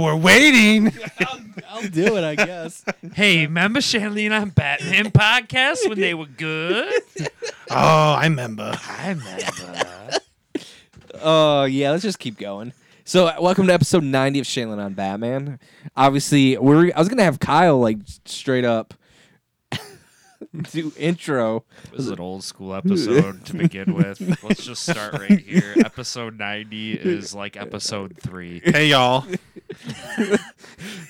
right, I guess Well, we're waiting. I'll, I'll do it. I guess. Hey, remember Shanley on Batman podcast when they were good? Oh, I remember. I remember. Oh yeah, let's just keep going. So, uh, welcome to episode 90 of Shanley on Batman. Obviously, we're I was gonna have Kyle like straight up do intro. This is an old school episode to begin with. Let's just start right here. Episode 90 is like episode 3. Hey, y'all.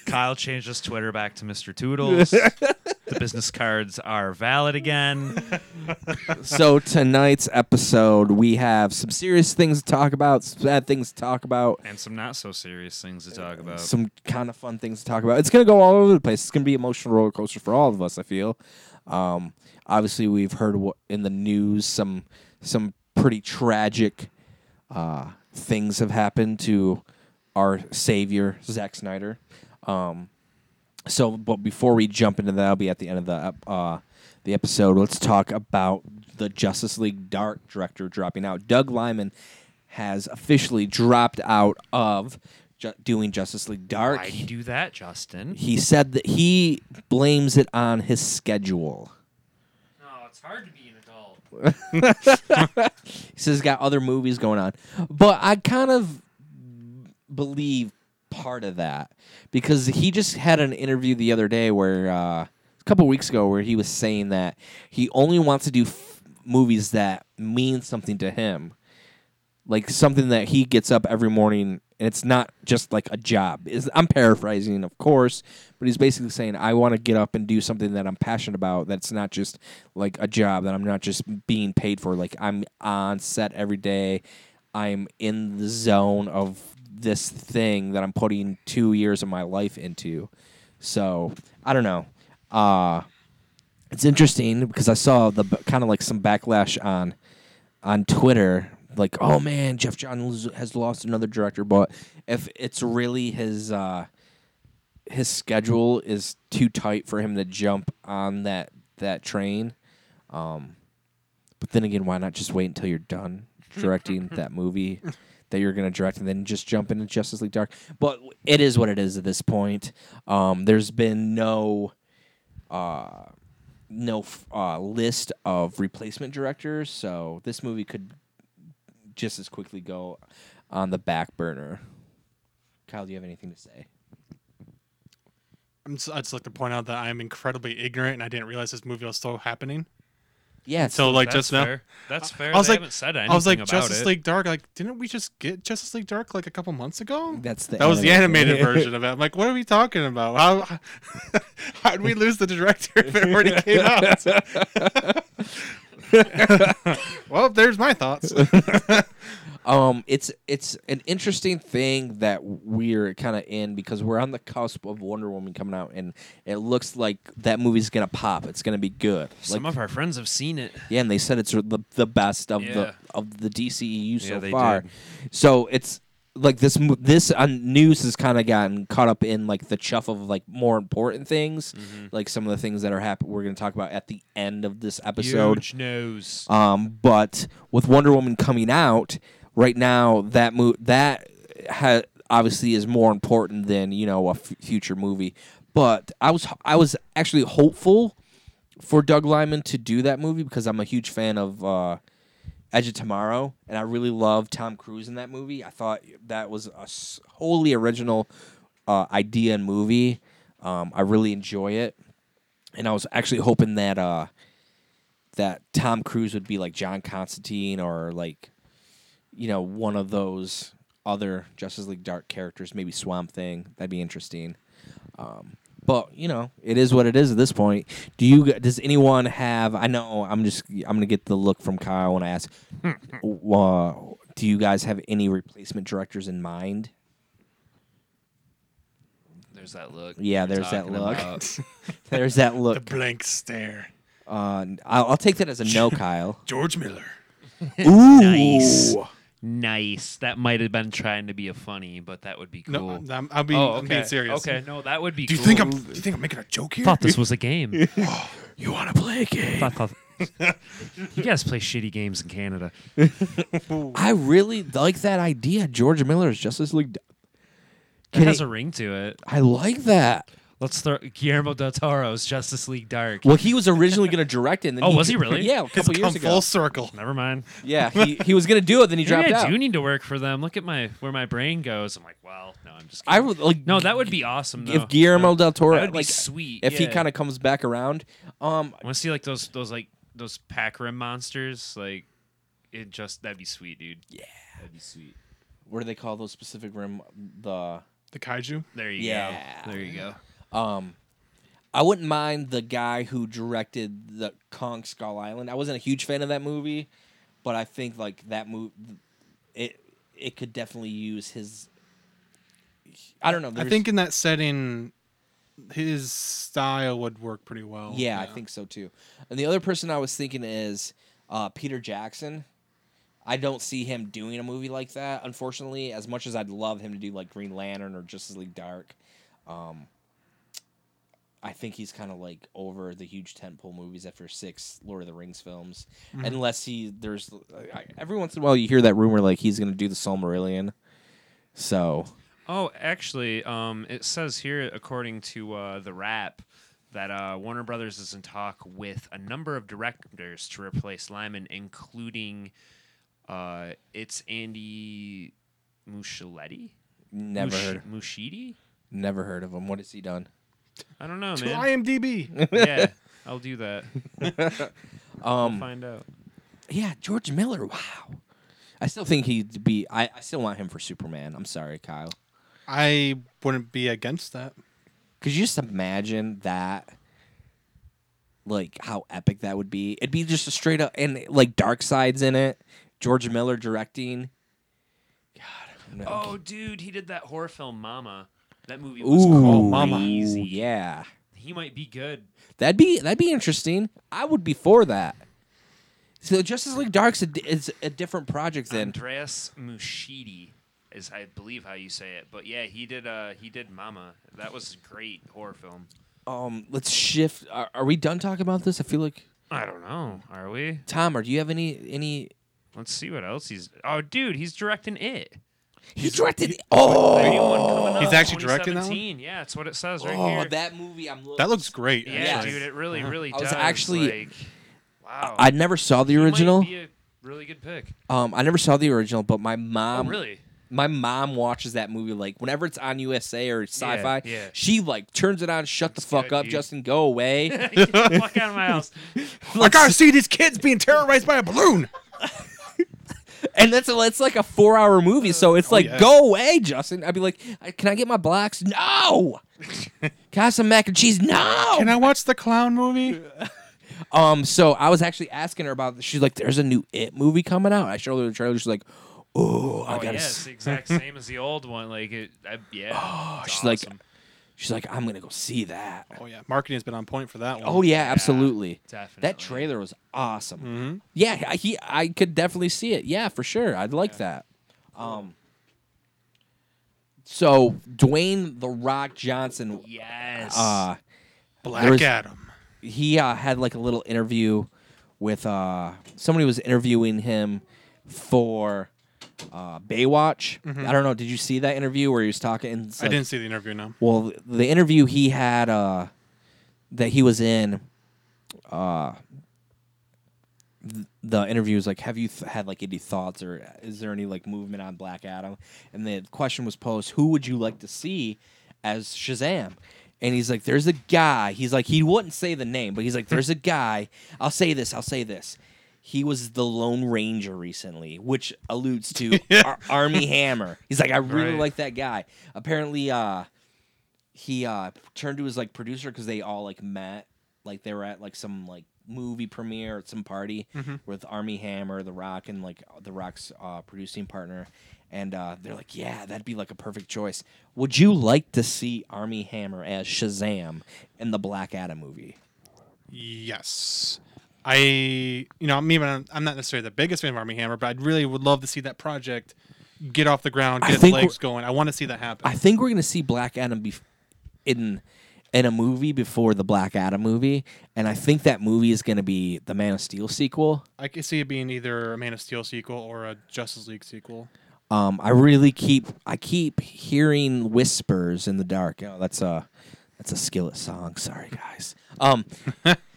Kyle changed his Twitter back to Mr. Toodles. the business cards are valid again. so tonight's episode, we have some serious things to talk about, some sad things to talk about, And some not so serious things to talk about. some kind of fun things to talk about. It's gonna go all over the place. It's gonna be an emotional roller coaster for all of us. I feel. Um, obviously, we've heard in the news some some pretty tragic uh, things have happened to our savior Zack Snyder. Um, so, but before we jump into that, I'll be at the end of the uh, the episode. Let's talk about the Justice League Dark director dropping out. Doug Liman has officially dropped out of ju- doing Justice League Dark. Why'd you do that, Justin? He said that he blames it on his schedule. No, it's hard to be an adult. He says he's got other movies going on. But I kind of believe part of that because he just had an interview the other day where uh, a couple weeks ago where he was saying that he only wants to do f- movies that mean something to him. Like something that he gets up every morning and it's not just like a job. I'm paraphrasing, of course, but he's basically saying I want to get up and do something that I'm passionate about. That's not just like a job that I'm not just being paid for. Like I'm on set every day. I'm in the zone of this thing that I'm putting two years of my life into. So I don't know. Uh it's interesting because I saw the kind of like some backlash on on Twitter, like, "Oh man, Geoff Johns has lost another director." But if it's really his uh, his schedule is too tight for him to jump on that that train, um, but then again, why not just wait until you're done directing that movie that you're going to direct and then just jump into Justice League Dark? But it is what it is at this point. Um, there's been no uh, no uh, list of replacement directors, so this movie could just as quickly go on the back burner. Kyle, do you have anything to say? I'm just, I'd just like to point out that I am incredibly ignorant and I didn't realize this movie was still happening. Yeah, it's So, like, That's just now. That's fair. I was they like- haven't said anything I was like, about Justice it. League Dark. Like, didn't we just get Justice League Dark like a couple months ago? that's the That was the animated- animated version of it. I'm like, what are we talking about? How how did we lose the director if it already came out? well, there's my thoughts. Um, it's it's an interesting thing that we're kind of in because we're on the cusp of Wonder Woman coming out, and it looks like that movie's gonna pop. It's gonna be good. Some like, of our friends have seen it. yeah, and they said it's the the best of Yeah. the of the DCEU so Yeah, they far. did. So it's like this this uh, news has kind of gotten caught up in like the chuff of like more important things, Mm-hmm. like some of the things that are happening. We're gonna talk about at the end of this episode. Huge nose. Um, but with Wonder Woman coming out right now, that mo- that ha- obviously is more important than you know a f- future movie. But I was I was actually hopeful for Doug Liman to do that movie because I'm a huge fan of uh, Edge of Tomorrow, and I really love Tom Cruise in that movie. I thought that was a wholly original uh, idea and movie. Um, I really enjoy it, and I was actually hoping that uh, that Tom Cruise would be like John Constantine or like you know one of those other Justice League Dark characters, maybe Swamp Thing. That'd be interesting. Um, But you know, it is what it is at this point. Do you? Does anyone have? I know. I'm just. I'm gonna get the look from Kyle when I ask. uh, do you guys have any replacement directors in mind? There's that look. Yeah, you're there's that talking look. about. There's that look. The look. blank stare. Uh, I'll, I'll take that as a no, Kyle. George Miller. Ooh, Nice. Nice. That might have been trying to be a funny, but that would be cool. No, I'm, I'll be, oh, I'm okay. being serious. Okay, no, that would be. Do you cool. think I'm? Do you think I'm making a joke here? thought this was a game. You want to play a game? Thought- thought- you guys play shitty games in Canada. I really like that idea. George Miller's Justice League. It has it- a ring to it. I like that. Let's throw Guillermo del Toro's Justice League Dark. Well, he was originally going to direct it. And then Oh, was he really? Yeah, a It's couple come years ago. full circle. Never mind. Yeah, he, he was going to do it, then he dropped Maybe I out. do need to work for them. Look at my where my brain goes. I'm like, well, no, I'm just. I Kidding. would like no, that would be awesome. Though. if Guillermo No, del Toro that would be like sweet. if he yeah. kind of comes back around. Um, I want to see like those those like those Pac Rim monsters. Like it just that'd be sweet, dude. Yeah. that'd be sweet. what do they call those Pacific Rim? The The kaiju. There you Yeah. go. There you go. Um, I wouldn't mind the guy who directed the Kong Skull Island. I wasn't a huge fan of that movie, but I think like that movie, it it could definitely use his. I don't know. I think in that setting, his style would work pretty well. Yeah, I think so too. And the other person I was thinking is uh, Peter Jackson. I don't see him doing a movie like that, unfortunately. As much as I'd love him to do like Green Lantern or Justice League Dark, um, I think he's kind of like over the huge tentpole movies after six Lord of the Rings films. Unless he there's I, every once in a while you hear that rumor like he's going to do the Silmarillion. So Oh, actually, um, it says here, according to uh, the Wrap, that uh, Warner Brothers is in talk with a number of directors to replace Liman, including uh, it's Andy Muschietti. never Musch- heard, Muschietti? never heard of him. What has he done? I don't know, To man. IMDb. yeah, I'll do that. Um, We'll find out. Yeah, George Miller. Wow. I still think he'd be. I, I still want him for Superman. I'm sorry, Kyle. I wouldn't be against that. Could you just imagine that? Like how epic that would be. It'd be just a straight up and like Darkseid's in it. George Miller directing. God. I'm not- Oh, dude, he did that horror film Mama. That movie was Ooh, crazy. yeah. He might be good. That'd be that'd be interesting. I would be for that. So Justice League Dark's a, is a different project than Andreas Muschietti is I believe how you say it. But yeah, he did uh he did Mama. That was a great horror film. um. Let's shift. Are, are we done talking about this? I feel like I don't know. Are we? Tom. Or do you have any any Let's see what else he's Oh dude, he's directing it. He directed. The new Oh, one coming He's actually directing that one? Yeah, that's what it says right oh, here. that movie. I'm. That looks great. yeah, Yes. dude, it really, really I was does. actually- like, wow. I never saw the He might original. be a really good pick. Um, I never saw the original, but my mom. oh, really? My mom watches that movie like whenever it's on USA or Sci-Fi. yeah. She like turns it on. Shut the fuck good, up, dude. Justin. Go away. Get the fuck out of my house. I gotta see these kids being terrorized by a balloon. and that's a, it's like a four-hour movie, so it's like yeah. go away, Justin. I'd be like, can I get my blacks? No. can I have some mac and cheese? No. Can I watch the clown movie? Um, so I was actually asking her about. This. She's like, "There's a new It movie coming out." I showed her the trailer. She's like, "Oh, I Oh gotta." yeah, s- it's the exact same as the old one. Like it, I, yeah. it's she's like- awesome. She's like, "I'm gonna go see that." Oh yeah, marketing has been on point for that one. Oh yeah, absolutely. definitely. That trailer was awesome. hmm Yeah, I- he I could definitely see it. Yeah, for sure. I'd like that. Um. So Dwayne the Rock Johnson, yes. uh, Black There was- Adam. he uh, had like a little interview with uh somebody was interviewing him for uh Baywatch. I don't know. Did you see that interview where he was talking? I like- didn't see the interview. No. Well, the interview he had uh that he was in uh the interview was like have you th- had like any thoughts or is there any like movement on Black Adam and the question was posed who would you like to see as Shazam and he's like there's a guy he's like he wouldn't say the name but he's like there's a guy I'll say this I'll say this he was the Lone Ranger recently, which alludes to Ar- Armie Hammer. He's like, I really Right. like that guy. Apparently, uh, he uh turned to his like producer because they all like met, like they were at like some like movie premiere at some party with Armie Hammer, The Rock, and like The Rock's uh, producing partner. And uh, they're like, yeah, that'd be like a perfect choice. Would you like to see Armie Hammer as Shazam in the Black Adam movie? Yes. I, you know, I'm I'm not necessarily the biggest fan of Armie Hammer, but I'd really would love to see that project get off the ground, I get its legs going. I want to see that happen. I think we're gonna see Black Adam be in in a movie before the Black Adam movie, and I think that movie is gonna be the Man of Steel sequel. I can see it being either a Man of Steel sequel or a Justice League sequel. Um, I really keep I keep hearing whispers in the dark. Oh, that's a that's a skillet song. Sorry, guys. Um,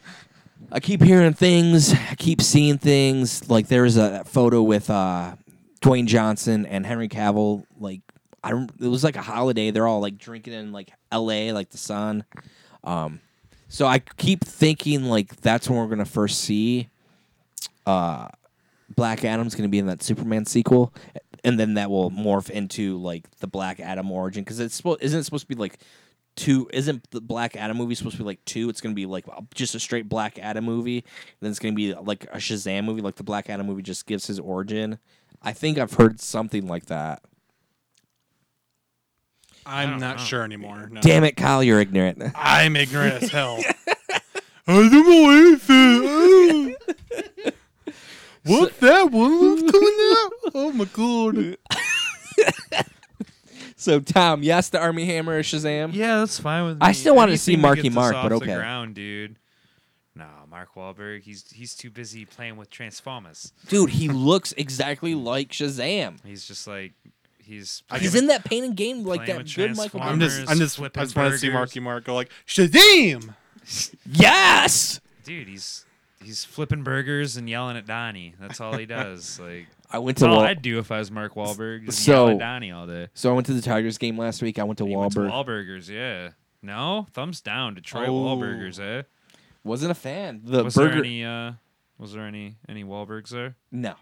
I keep hearing things. I keep seeing things. Like there's a photo with uh, Dwayne Johnson and Henry Cavill. Like I don't. It was like a holiday. They're all like drinking in like L.A. like the sun. Um, so I keep thinking like that's when we're gonna first see uh, Black Adam's to be in that Superman sequel, and then that will morph into like the Black Adam origin because it's supposed isn't it supposed to be like two? Isn't the Black Adam movie supposed to be like two? It's going to be like just a straight Black Adam movie, and then it's going to be like a Shazam movie. Like the Black Adam movie just gives his origin. I think I've heard something like that. I'm don't know. sure anymore. No. Damn it, Kyle, you're ignorant. I'm ignorant as hell. I don't know anything. What's that? What's coming out? Oh my god! So Tom, yes, the Armie Hammer is Shazam. Yeah, that's fine with me. I still wanted to see Anything that Marky gets us Mark, off but the okay. ground, dude. No, Mark Wahlberg. He's he's too busy playing with Transformers. Dude, he looks exactly like Shazam. He's just like he's. He's in that pain and game like playing that with good Michael. I'm just, I'm just, I flipping just want to see burgers. Marky Mark go like Shazam. Yes. dude. He's he's flipping burgers and yelling at Donnie. That's all he does. Like I went that's to all Wal- I'd do if I was Mark Wahlberg. Just So- yell at Donnie all day. so I went to the Tigers game last week. I went to He went to Wahlberg. Wahlburgers, yeah. No, thumbs down. Detroit Oh. Wahlburgers, eh? Wasn't a fan. The was burger. there any? Uh, was there any any Wahlbergs there? No.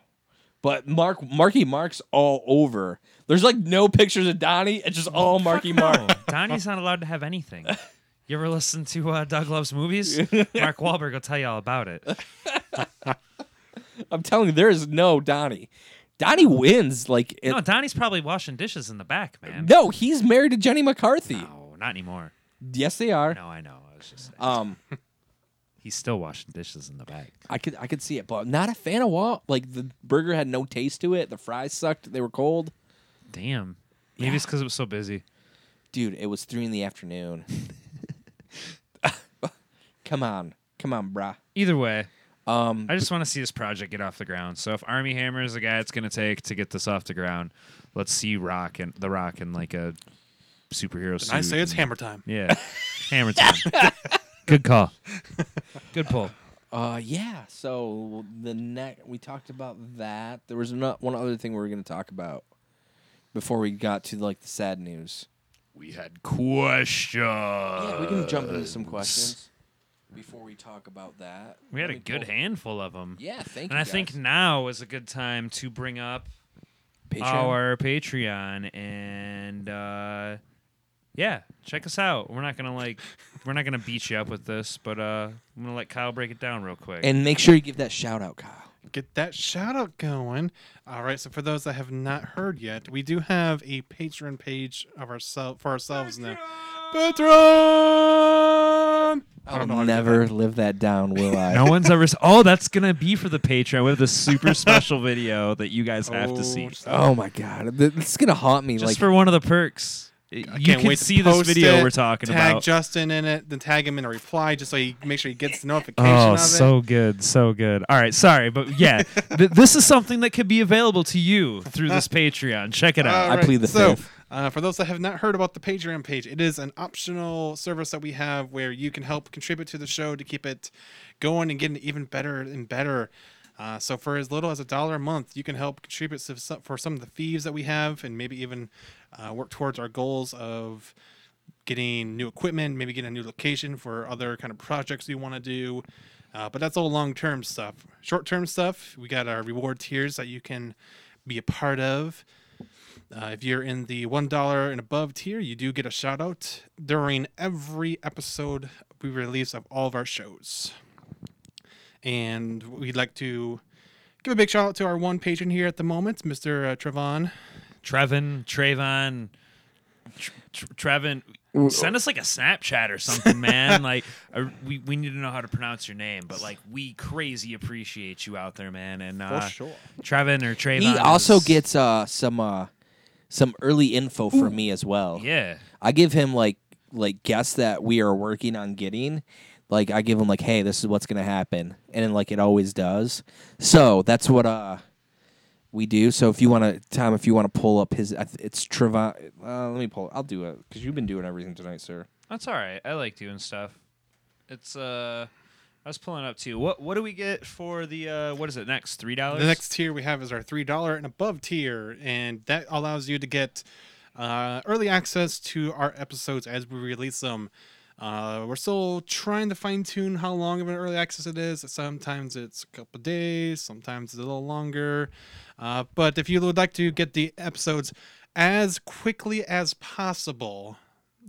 But Mark Marky Mark's all over. There's like no pictures of Donnie. It's just all Marky Mark. Donnie's not allowed to have anything. You ever listen to uh, Doug Loves Movies? Mark Wahlberg will tell you all about it. I'm telling you, there is no Donnie. Donnie wins. Like it, No, Donnie's probably washing dishes in the back, man. no, he's married to Jenny McCarthy. No, not anymore. Yes, they are. No, I know. I was just saying. Um, He's still washing dishes in the back. I could I could see it, but not a fan of Wall. Like the burger had no taste to it. The fries sucked. They were cold. Damn. Maybe it's because it was so busy. Dude, it was three in the afternoon. come on, come on, brah. Either way, Um, I just want to see this project get off the ground. So if Armie Hammer is the guy it's going to take to get this off the ground, let's see Rock and the Rock in like a superhero suit. I say it's and- hammer time. Yeah, Hammer time. Good call. Good pull. Uh, yeah. So the next we talked about that. There was not one other thing we were going to talk about before we got to like the sad news. We had questions. Yeah, we can jump into some questions before we talk about that. We had a good pull- handful of them. Yeah, thank And you. And I think now is a good time to bring up Patreon? our Patreon and uh yeah, check us out. We're not gonna like we're not gonna beat you up with this, but uh I'm gonna let Kyle break it down real quick. and make sure you give that shout out, Kyle. Get that shout out going. All right. So for those that have not heard yet, we do have a Patreon page of ourselves for ourselves now. Patreon. I I'll don't know how to do never that. live that down, will I? no one's ever. s- Oh, that's gonna be for the Patreon. We have this super special video that you guys have to oh, see, Oh, Oh my god, Th- this is gonna haunt me. just like for one of the perks. You can't can wait to see this post video it, we're talking tag about. Justin in it, then tag him in a reply just so he make sure he gets the oh, notification Oh, of it. so good, so good. All right, sorry, but yeah, th- this is something that could be available to you through this Patreon. Check it out. I plead the so, fifth. Uh, for those that have not heard about the Patreon page, it is an optional service that we have where you can help contribute to the show to keep it going and getting even better and better. Uh, so for as little as a dollar a month, you can help contribute for some of the fees that we have, and maybe even uh, work towards our goals of getting new equipment, maybe getting a new location for other kind of projects we want to do. Uh, but that's all long term stuff. Short term stuff, we got our reward tiers that you can be a part of. Uh, if you're in the one dollar and above tier, you do get a shout out during every episode we release of all of our shows. And we'd like to give a big shout out to our one patron here at the moment, Mr. Uh, Trevon. Trevin, Trayvon, Tr- Tr- Trevin. Send us like a Snapchat or something, man. like uh, we, we need to know how to pronounce your name, but like we crazy appreciate you out there, man. And uh, sure. Trevin or Trayvon. He also is- gets uh, some uh, some early info from me as well. yeah. I give him like like guests that we are working on getting. Like I give him like, hey, this is what's gonna happen, and then like it always does. So that's what uh we do. So if you want to, Tom, if you want to pull up his, it's Trevon. Uh, let me pull. I'll do it because you've been doing everything tonight, sir. That's all right. I like doing stuff. It's uh, I was pulling up too. What what do we get for the uh, what is it next? Three dollars. The next tier we have is our three dollar and above tier, and that allows you to get uh, early access to our episodes as we release them. Uh, we're still trying to fine tune how long of an early access it is. Sometimes it's a couple days, sometimes it's a little longer. Uh, but if you would like to get the episodes as quickly as possible,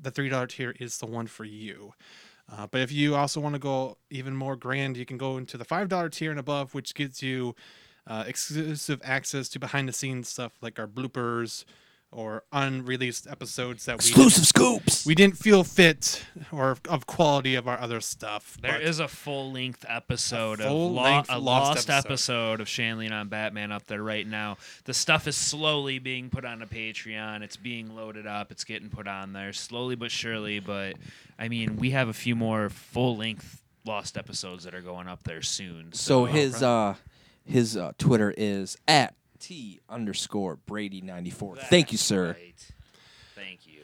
the three dollar tier is the one for you. Uh, but if you also want to go even more grand, you can go into the five dollar tier and above, which gives you uh, exclusive access to behind the scenes stuff like our bloopers or unreleased episodes that we Exclusive scoops. we didn't feel fit or of quality of our other stuff. There but is a full length episode of full-length lo- a lost lost, episode. episode. of Shanley on Batman up there right now. The stuff is slowly being put on a Patreon. It's being loaded up. It's getting put on there slowly but surely. But I mean, we have a few more full length lost episodes that are going up there soon. So So, his uh his uh, Twitter is at t underscore Brady ninety four. Thank you, sir. right. Thank you.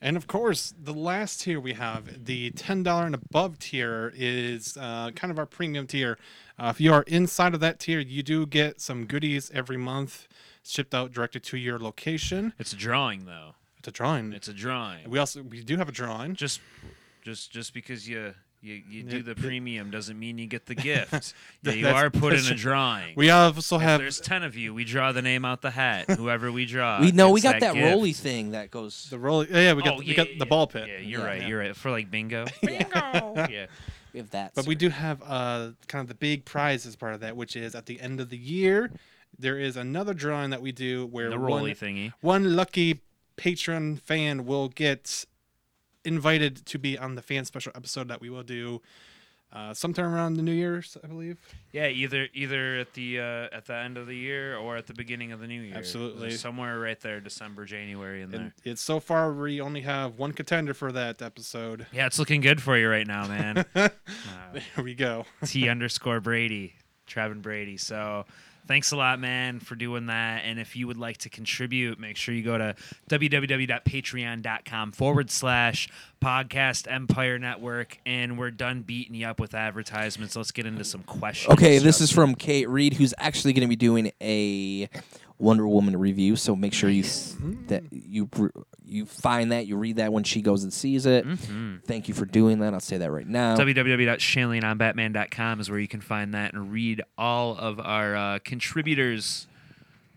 And of course, the last tier we have, the ten dollar and above tier, is uh, kind of our premium tier. Uh, if you are inside of that tier, you do get some goodies every month, shipped out directly to your location. It's a drawing though. It's a drawing. It's a drawing. we also we do have a drawing. just just just because you you, you do the premium doesn't mean you get the gift. yeah, you are put in a drawing. We also if have there's ten of you, we draw the name out the hat. Whoever we draw, we know we gets got that, gift. rolly thing that goes. the roll. Yeah, yeah, we got Oh, we yeah, got yeah, the yeah. ball pit. Yeah, you're Yeah. right. Yeah. You're right. For like bingo. Bingo. yeah. We have that. But we sir. do have uh, kind of the big prize as part of that, which is at the end of the year, there is another drawing that we do where The one, rolly thingy. one lucky patron fan will get invited to be on the fan special episode that we will do uh, sometime around the New Year's, I believe. Yeah, either either at the uh, at the end of the year or at the beginning of the new year. Absolutely. There's somewhere right there, December, January, in there. And it's so far we only have one contender for that episode. Yeah, it's looking good for you right now, man. uh, There we go. T underscore Brady, Trevin Brady. So thanks a lot, man, for doing that. And if you would like to contribute, make sure you go to www.patreon.com forward slash podcast empire network. And we're done beating you up with advertisements. Let's get into some questions. Okay, this is from Kate Reed, who's actually going to be doing a Wonder Woman review. So make sure you that you you find that you read that when she goes and sees it. Thank you for doing that. I'll say that right now. www.shanleyonbatman.com is where you can find that and read all of our uh, contributors'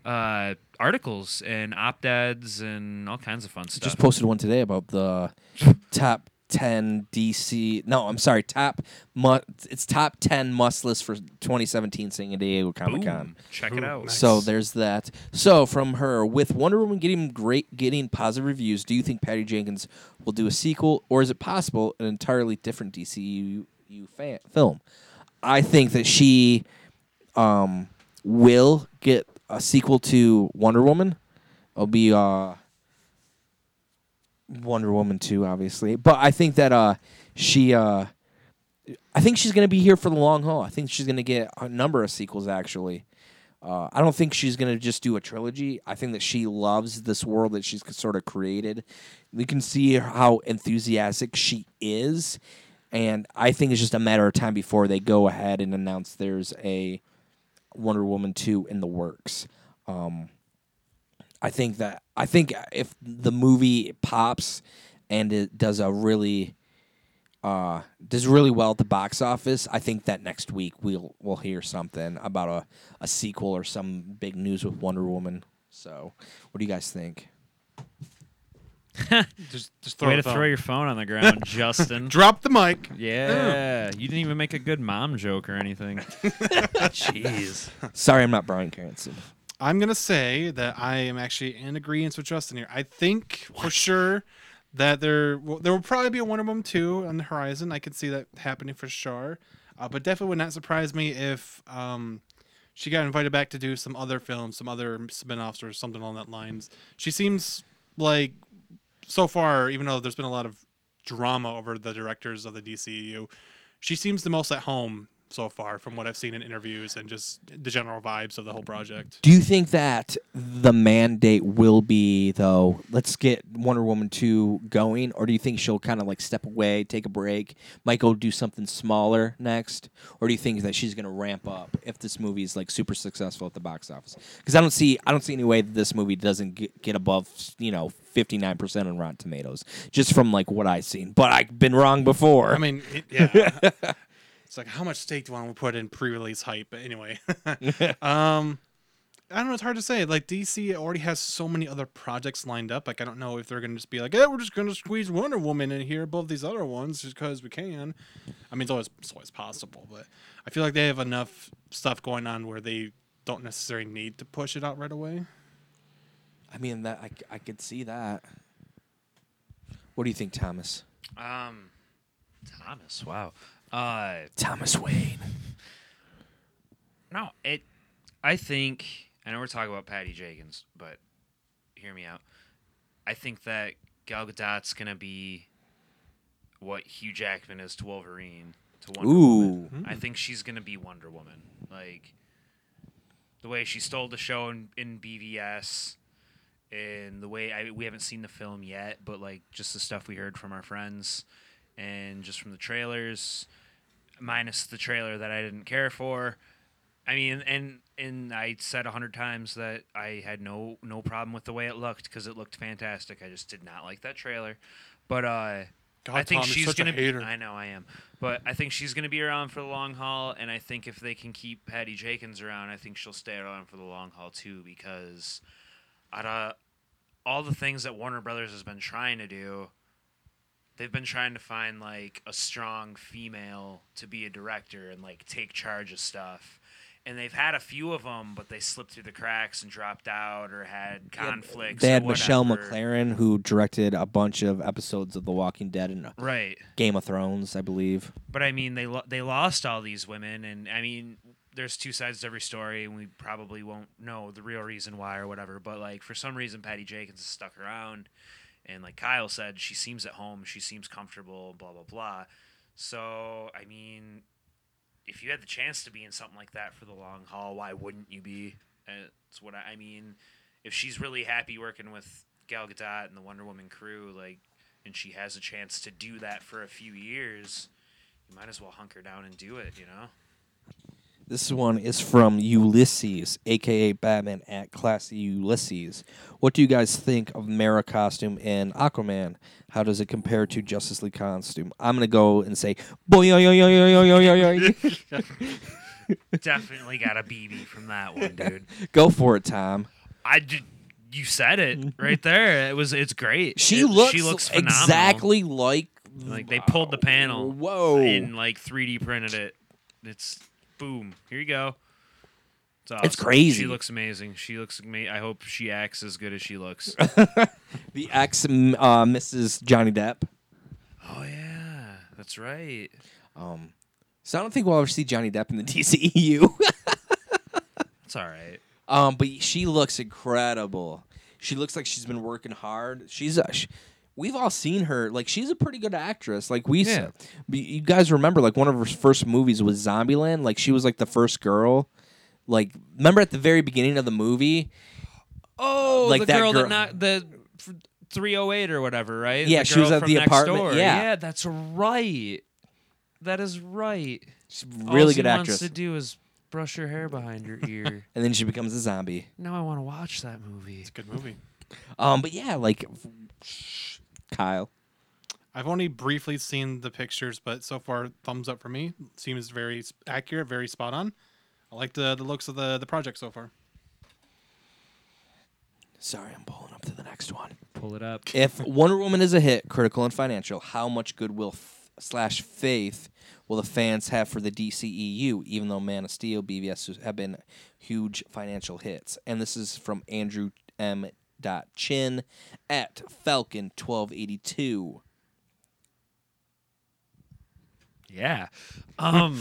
uh, articles and op-eds and all kinds of fun stuff. Just posted one today about the top 10 DC. No, I'm sorry. Top mu- it's top 10 must list for 2017 San Diego Comic Con. Check Ooh, it out. nice. So there's that. So from her, with Wonder Woman getting great, getting positive reviews, do you think Patty Jenkins will do a sequel, or is it possible an entirely different DCU fan, film? I think that she um, will get a sequel to Wonder Woman. It'll be uh, Wonder Woman 2, obviously. But I think that uh, she. Uh, I think she's going to be here for the long haul. I think she's going to get a number of sequels, actually. Uh, I don't think she's going to just do a trilogy. I think that she loves this world that she's sort of created. You can see how enthusiastic she is. And I think it's just a matter of time before they go ahead and announce there's a Wonder Woman 2 in the works. Um, I think that I think if the movie pops and it does a really uh, does really well at the box office, I think that next week we'll we'll hear something about a, a sequel or some big news with Wonder Woman. So, what do you guys think? Just, just throw Way to throw your phone on the ground, Justin. Drop the mic. yeah, you didn't even make a good mom joke or anything. Jeez. Sorry, I'm not Bryan Cranston. I'm gonna say that I am actually in agreement with Justin here. I think for sure that there will, there will probably be a Wonder Woman 2 on the horizon. I can see that happening for sure. Uh, but definitely would not surprise me if um, she got invited back to do some other films, some other spin-offs or something along that lines. She seems like so far, even though there's been a lot of drama over the directors of the DCU, she seems the most at home so far from what I've seen in interviews and just the general vibes of the whole project. Do you think that the mandate will be though? Let's get Wonder Woman two going, or do you think she'll kind of like step away, take a break, might go do something smaller next, or do you think that she's gonna ramp up if this movie is like super successful at the box office? Because I don't see, I don't see any way that this movie doesn't get, get above, you know, fifty nine percent on Rotten Tomatoes, just from like what I've seen. But I've been wrong before. I mean, it, yeah. it's like how much stake do I want to put in pre-release hype? But anyway, um, I don't know. It's hard to say. Like DC already has so many other projects lined up. Like I don't know if they're gonna just be like, yeah, we're just gonna squeeze Wonder Woman in here above these other ones just because we can. I mean, it's always it's always possible, but I feel like they have enough stuff going on where they don't necessarily need to push it out right away. I mean that I, c- I could see that. What do you think, Thomas? Um, Thomas. Wow. Uh, Thomas Wayne. no, it. I think I know we're talking about Patty Jenkins, but hear me out. I think that Gal Gadot's gonna be what Hugh Jackman is to Wolverine to Wonder Woman. Ooh. I think she's gonna be Wonder Woman. Like the way she stole the show in, in BVS, and the way I we haven't seen the film yet, but like just the stuff we heard from our friends, and just from the trailers, minus the trailer that I didn't care for. I mean, and and I said a hundred times that I had no no problem with the way it looked because it looked fantastic. I just did not like that trailer, but uh. God, I think Tom, she's gonna be. I know I am, but I think she's gonna be around for the long haul. And I think if they can keep Patty Jenkins around, I think she'll stay around for the long haul too. Because out of all the things that Warner Brothers has been trying to do, they've been trying to find like a strong female to be a director and like take charge of stuff. And they've had a few of them, but they slipped through the cracks and dropped out or had conflicts. They had Michelle. MacLaren, who directed a bunch of episodes of The Walking Dead and uh, Right. Game of Thrones, I believe. But I mean, they lo- they lost all these women, and I mean, there's two sides to every story, and we probably won't know the real reason why or whatever. But like, for some reason, Patty Jenkins is stuck around, and like Kyle said, she seems at home, she seems comfortable, blah blah blah. So I mean, if you had the chance to be in something like that for the long haul, why wouldn't you be? It's what I, I mean. If she's really happy working with Gal Gadot and the Wonder Woman crew, like, and she has a chance to do that for a few years, you might as well hunker down and do it, you know? This one is from Ulysses, aka Batman at Classy Ulysses. What do you guys think of Mera costume in Aquaman? How does it compare to Justice League costume? I'm gonna go and say boy yo yo yo yo yo yo yo yo. Definitely got a BB from that one, dude. Go for it, Tom. I did. You said it right there. It was. It's great. She It- looks, She looks phenomenal. exactly like like they pulled the panel. Whoa. And like 3D printed it. It's boom. Here you go. It's, awesome. It's crazy. She looks amazing. She looks amazing. I hope she acts as good as she looks. the ex uh, Mrs. Johnny Depp. oh yeah, that's right. Um, so I don't think we'll ever see Johnny Depp in the DCEU. It's all right. Um, but she looks incredible. She looks like she's been working hard. She's a, sh- we've all seen her. Like she's a pretty good actress. Like we, s- Yeah. you guys remember like one of her first movies was Zombieland. Like she was like the first girl. Like remember at the very beginning of the movie. Oh, Like the that girl, girl- that not the f- 308 or whatever, right? Yeah, she was at the apartment, door. yeah. that's right. That is right. She's a All really she good actress. wants to do is brush her hair behind her ear. and then she becomes a zombie. now I want to watch that movie. It's a good movie. Um, but yeah, like Kyle. I've only briefly seen the pictures, but so far, thumbs up for me. Seems very accurate, very spot on. I like the the looks of the the project so far. Sorry, I'm pulling up to the next one. Pull it up. If Wonder Woman is a hit, critical and financial, how much goodwill f- slash faith will the fans have for the DCEU? Even though Man of Steel, BVS have been huge financial hits, and this is from Andrew M. Chin at Falcon twelve eighty two. Yeah. Um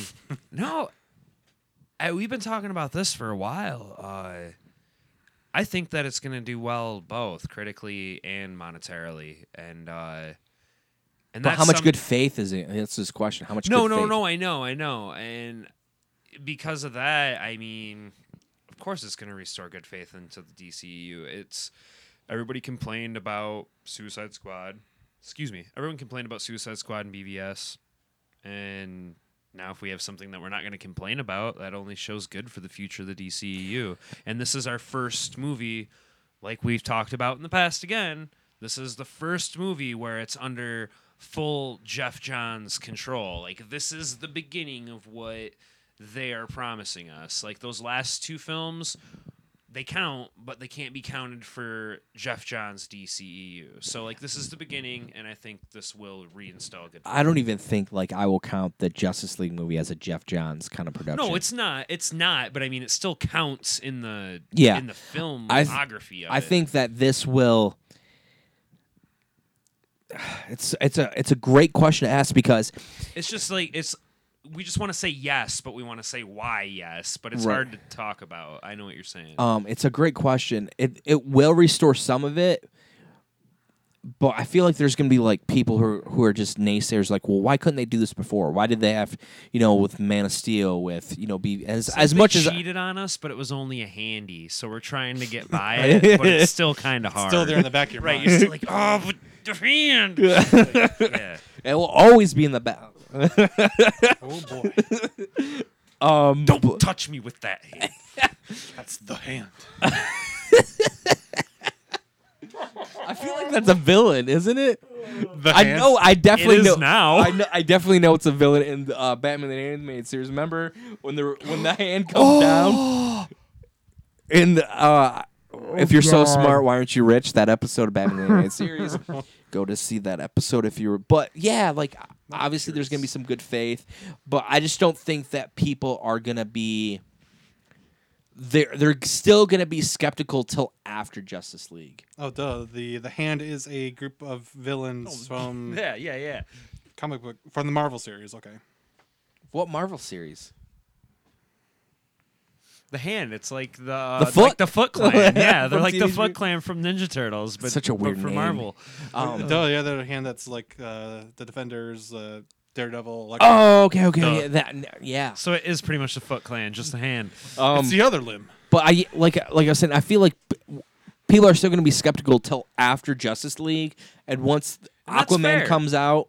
no I, we've been talking about this for a while. Uh I think that it's going to do well both critically and monetarily and uh and But how much some- good faith is it? That's his question. How much? No, no, faith? no, I know, I know. And because of that, I mean, of course it's going to restore good faith into the DCEU. It's everybody complained about Suicide Squad. Excuse me. Everyone complained about Suicide Squad and BVS. And now if we have something that we're not going to complain about, that only shows good for the future of the DCEU. And this is our first movie like we've talked about in the past again. This is the first movie where it's under full Geoff Johns control. Like this is the beginning of what they are promising us. Like those last two films, they count, but they can't be counted for Geoff Johns DCEU. So like this is the beginning, and I think this will reinstall good. I don't even think like I will count the Justice League movie as a Geoff Johns kind of production. No, it's not. It's not. But I mean, it still counts in the Yeah. in the I th- filmography. I think that this will. It's it's a it's a great question to ask because it's just like it's. We just want to say yes, but we want to say why yes, but it's Right. hard to talk about. I know what you're saying. um it's a great question. It it will restore some of it, but I feel like there's gonna be like people who are, who are just naysayers. Like, well, why couldn't they do this before? Why did they have you know with Man of Steel with you know be as Since as they much as cheated on us, but it was only a handy, so we're trying to get by it, but it's still kind of hard. Still there in the back of your right? mind. You're still like, oh, but the hand. Like, yeah. it will always be in the back. oh boy, Um, Don't touch me with that hand. that's the hand. I feel like that's a villain, isn't it? The I hand? know. I definitely is know now. I know. I definitely know it's a villain in the uh, Batman the Animated Series. Remember when the when the hand comes Oh. down? In the, uh, if you're so smart, why aren't you rich? That episode of Batman the Animated Series. Go to see that episode if you were. But yeah, like obviously there's gonna be some good faith, but I just don't think that people are gonna be. They're they're still gonna be skeptical till after Justice League. Oh, duh. The the hand is a group of villains oh, from Yeah, yeah, yeah. comic book from the Marvel series. Okay. What Marvel series? The hand. It's like the The like Foot? the Foot Clan. Yeah, they're From like the Teenage Foot Mutant- Clan from Ninja Turtles, but Such a but weird for name. Marvel. Um, duh. Yeah, the other hand that's like uh, the Defenders, uh, Daredevil. Like Oh, okay, okay, Duh. yeah, that, yeah. So it is pretty much the Foot Clan, just a hand. Um, it's the other limb. but I like like I was saying, I feel like p- people are still going to be skeptical till after Justice League, and once And that's Aquaman fair. comes out,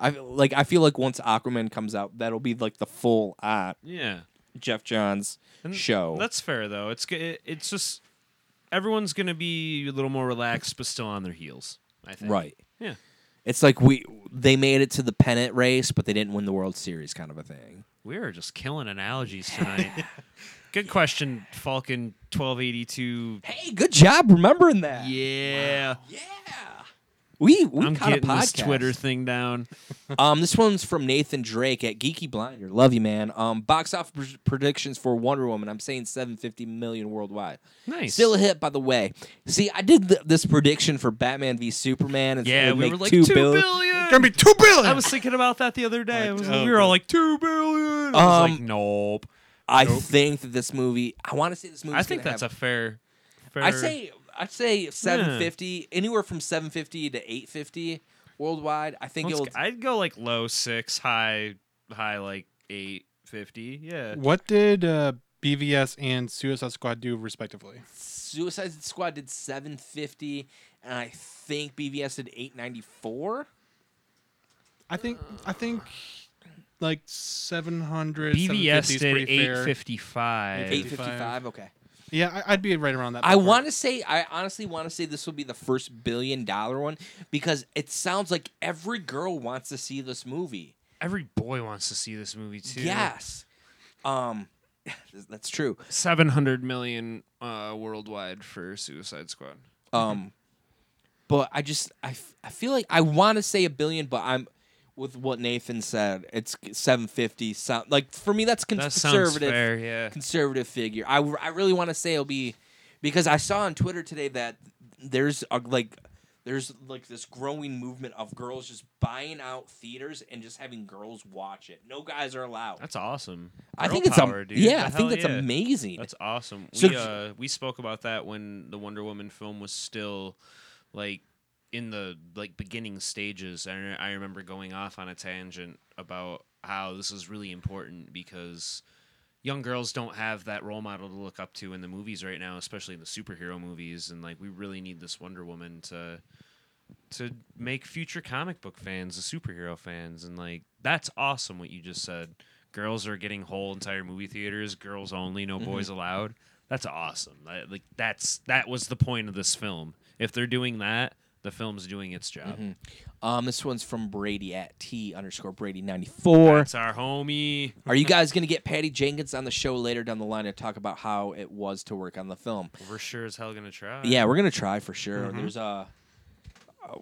I like I feel like once Aquaman comes out, that'll be like the full uh, Yeah. Geoff Johns And show. That's fair though. It's it, it's just everyone's gonna be a little more relaxed, but still on their heels. I think. right. Yeah. It's like we they made it to the pennant race, but they didn't win the World Series, kind of a thing. We are just killing analogies tonight. Good question, Falcon twelve eighty two. Hey, good job remembering that. Yeah. Yeah. We we I'm caught getting a this podcast. Twitter thing down. Um, this one's from Nathan Drake at Geeky Blinder. Love you, man. Um, box office pr- predictions for Wonder Woman. I'm saying 750 million worldwide. Nice. Still a hit, by the way. See, I did th- this prediction for Batman v Superman. And yeah, it'd we make were like two two billion. billion. Gonna be two billion. I was thinking about that the other day. I was, oh, we were all like two billion. I was like, Um, nope. I think that this movie. I want to say this movie. I think that's a fair. fair I say I say 750, anywhere from 750 to 850 worldwide. I think Let's it'll. g- I'd go like low six, high, high like eight fifty. Yeah. What did uh, BVS and Suicide Squad do respectively? Suicide Squad did 750, and I think BVS did 894. I think I think like 700 BVS 750 is did pretty fair. eight fifty five. 855. Okay. Yeah, I, I'd be right around that. I want to say, I honestly want to say this will be the first billion dollar one because it sounds like every girl wants to see this movie. Every boy wants to see this movie too. Yes. Um, That's true. Seven hundred million uh, worldwide for Suicide Squad. Um, but I just I, f- I feel like I want to say a billion, but I'm with what Nathan said. It's 750. So, like for me, that's con- That conservative. fair. Yeah. Conservative figure. I, I really want to say it'll be because I saw on Twitter today that there's a, like there's like this growing movement of girls just buying out theaters and just having girls watch it. No guys are allowed. That's awesome. I Girl think it's power, am- dude. yeah. The I think that's yeah. amazing. That's awesome. So we uh we spoke about that when the Wonder Woman film was still like in the like beginning stages. And I remember going off on a tangent about how this is really important because young girls don't have that role model to look up to in the movies right now, especially in the superhero movies. And like we really need this Wonder Woman to to make future comic book fans the superhero fans and like that's awesome what you just said girls are getting whole entire movie theaters girls only no boys mm-hmm. allowed that's awesome like that's that was the point of this film if they're doing that the film's doing its job um, this one's from Brady at T underscore Brady ninety four. that's our homie Are you guys gonna get Patty Jenkins on the show later down the line to talk about how it was to work on the film? we're sure as hell gonna try Yeah, we're gonna try for sure. There's a uh,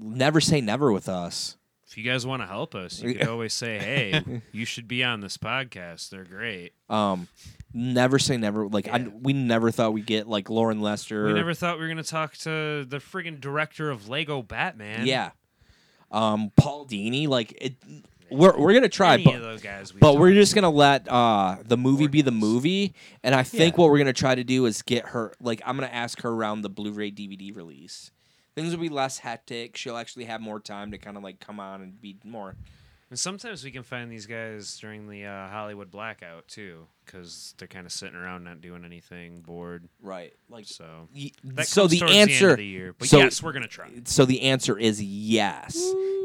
never say never with us. If you guys want to help us you could always say hey you should be on this podcast they're great Um, never say never. Like I, we never thought we'd get like Loren Lester. we never thought we were gonna talk to the friggin' director of lego batman Yeah. Um, Paul Dini. Like it. We're we're gonna try, Any but of those guys we've but we're just gonna let uh the movie be the movie, and I think Yeah. what we're gonna try to do is get her. Like I'm gonna ask her around the Blu-ray DVD release. Things will be less hectic. She'll actually have more time to kind of like come on and be more. And sometimes we can find these guys during the uh, Hollywood blackout too, because they're kind of sitting around not doing anything, bored. Right. Like So y- that so comes the towards the end answer of the year. But so- yes, we're gonna try. so the answer is yes.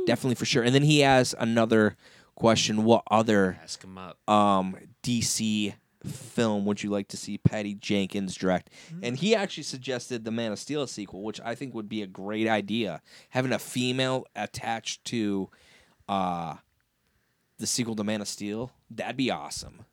Definitely for sure. And then he has another question. What other Ask him up. um DC film would you like to see Patty Jenkins direct? And he actually suggested the Man of Steel sequel, which I think would be a great idea. Having a female attached to uh the sequel to Man of Steel, that'd be awesome.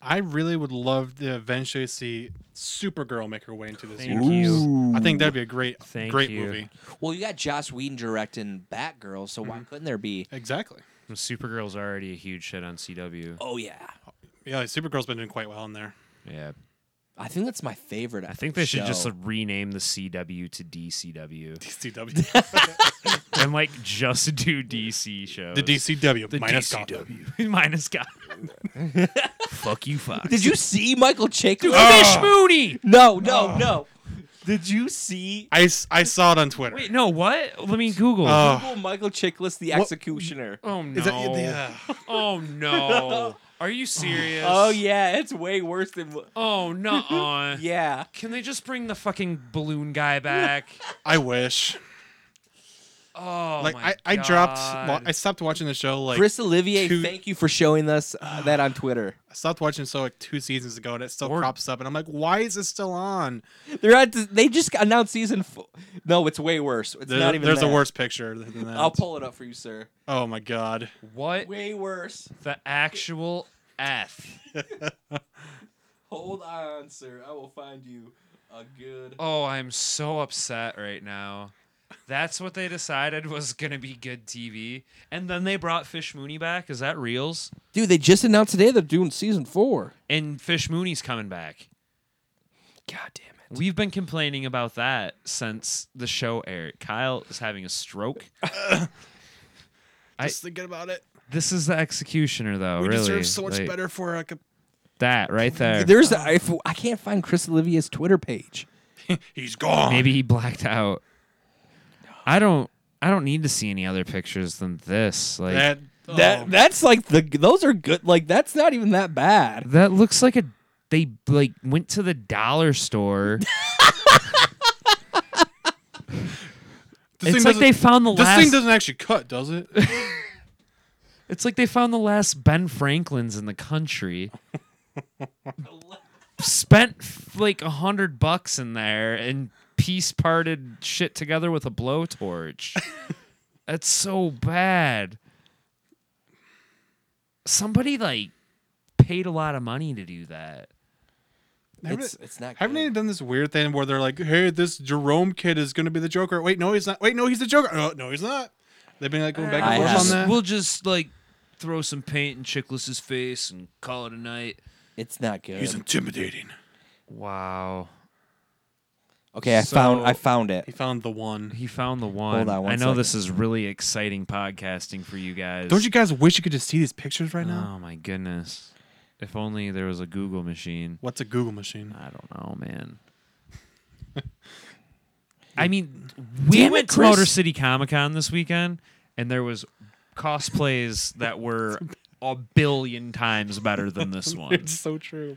I really would love to eventually see Supergirl make her way into this Thank universe. you. I think that'd be a great, Thank great you. movie. Well, you got Joss Whedon directing Batgirl, so why couldn't there be? Exactly. Supergirl's already a huge hit on CW. Oh yeah, Yeah, Supergirl's been doing quite well in there. Yeah, I think that's my favorite. I think they should just show. rename the CW to DCW DCW. and like just do DC shows. the DCW The minus DCW. Gotham. minus God. Fuck you, Fox. Did you see Michael Chiklis? Fish ah. Mooney? No, no, ah. no. Did you see I, I saw it on Twitter. Wait, no. What? Let me Google. Oh. Google Michael Chiklis, the What- executioner? oh no. Is that yeah. Oh no. Are you serious? Oh yeah, it's way worse than. wh- Oh no. Yeah. Can they just bring the fucking balloon guy back? I wish. Oh like my I, I dropped. God. Well, I stopped watching the show like Chris Olivier, two- thank you for showing us uh, that on Twitter. I stopped watching the show like two seasons ago, and it still Or- crops up, and I'm like, why is it still on? They're at. They just announced season. Four. No, it's way worse. It's There- not even. there's that. a worse picture than that. I'll pull it up for you, sir. oh my god. what Way worse. the actual f? Hold on, sir. I will find you a good. Oh, I'm so upset right now. That's what they decided was gonna be good TV, and then they brought Fish Mooney back. Is that reals? Dude, they just announced today they're doing season four. And Fish Mooney's coming back. God damn it. We've been complaining about that since the show aired. Kyle is having a stroke. I- Just thinking about it. This is the executioner, though. we really, deserve so much Like, better for like a. That right there. There's. I, I can't find Chris Olivia's Twitter page. He's gone. Maybe he blacked out. I don't. I don't need to see any other pictures than this. Like that, that. That oh. that's like the those are good. Like that's not even that bad. That looks like a. They like went to the dollar store. It's like they found the last. This thing doesn't actually cut, does it? It's like they found the last Ben Franklins in the country. Spent f- like a hundred bucks in there and piece parted shit together with a blowtorch. That's so bad. Somebody like paid a lot of money to do that. Haven't It's it- it's not. Haven't good. they done this weird thing where they're like, "Hey, this Jerome kid is going to be the Joker"? Wait, no, he's not. Wait, no, he's the Joker. Oh, no, he's not. They've been like going back and forth on that. We'll just like throw some paint in Chiklis's face and call it a night. It's not good. He's intimidating. Wow. Okay, I found. I found it. He found the one. He found the one. on one I know this is really exciting podcasting for you guys. Don't you guys wish you could just see these pictures right now? Oh my goodness. If only there was a Google machine. What's a Google machine? I don't know, man. I mean, we Damn it, went to Chris. Motor City Comic Con this weekend, and there was cosplays that were a billion times better than this one. It's so true.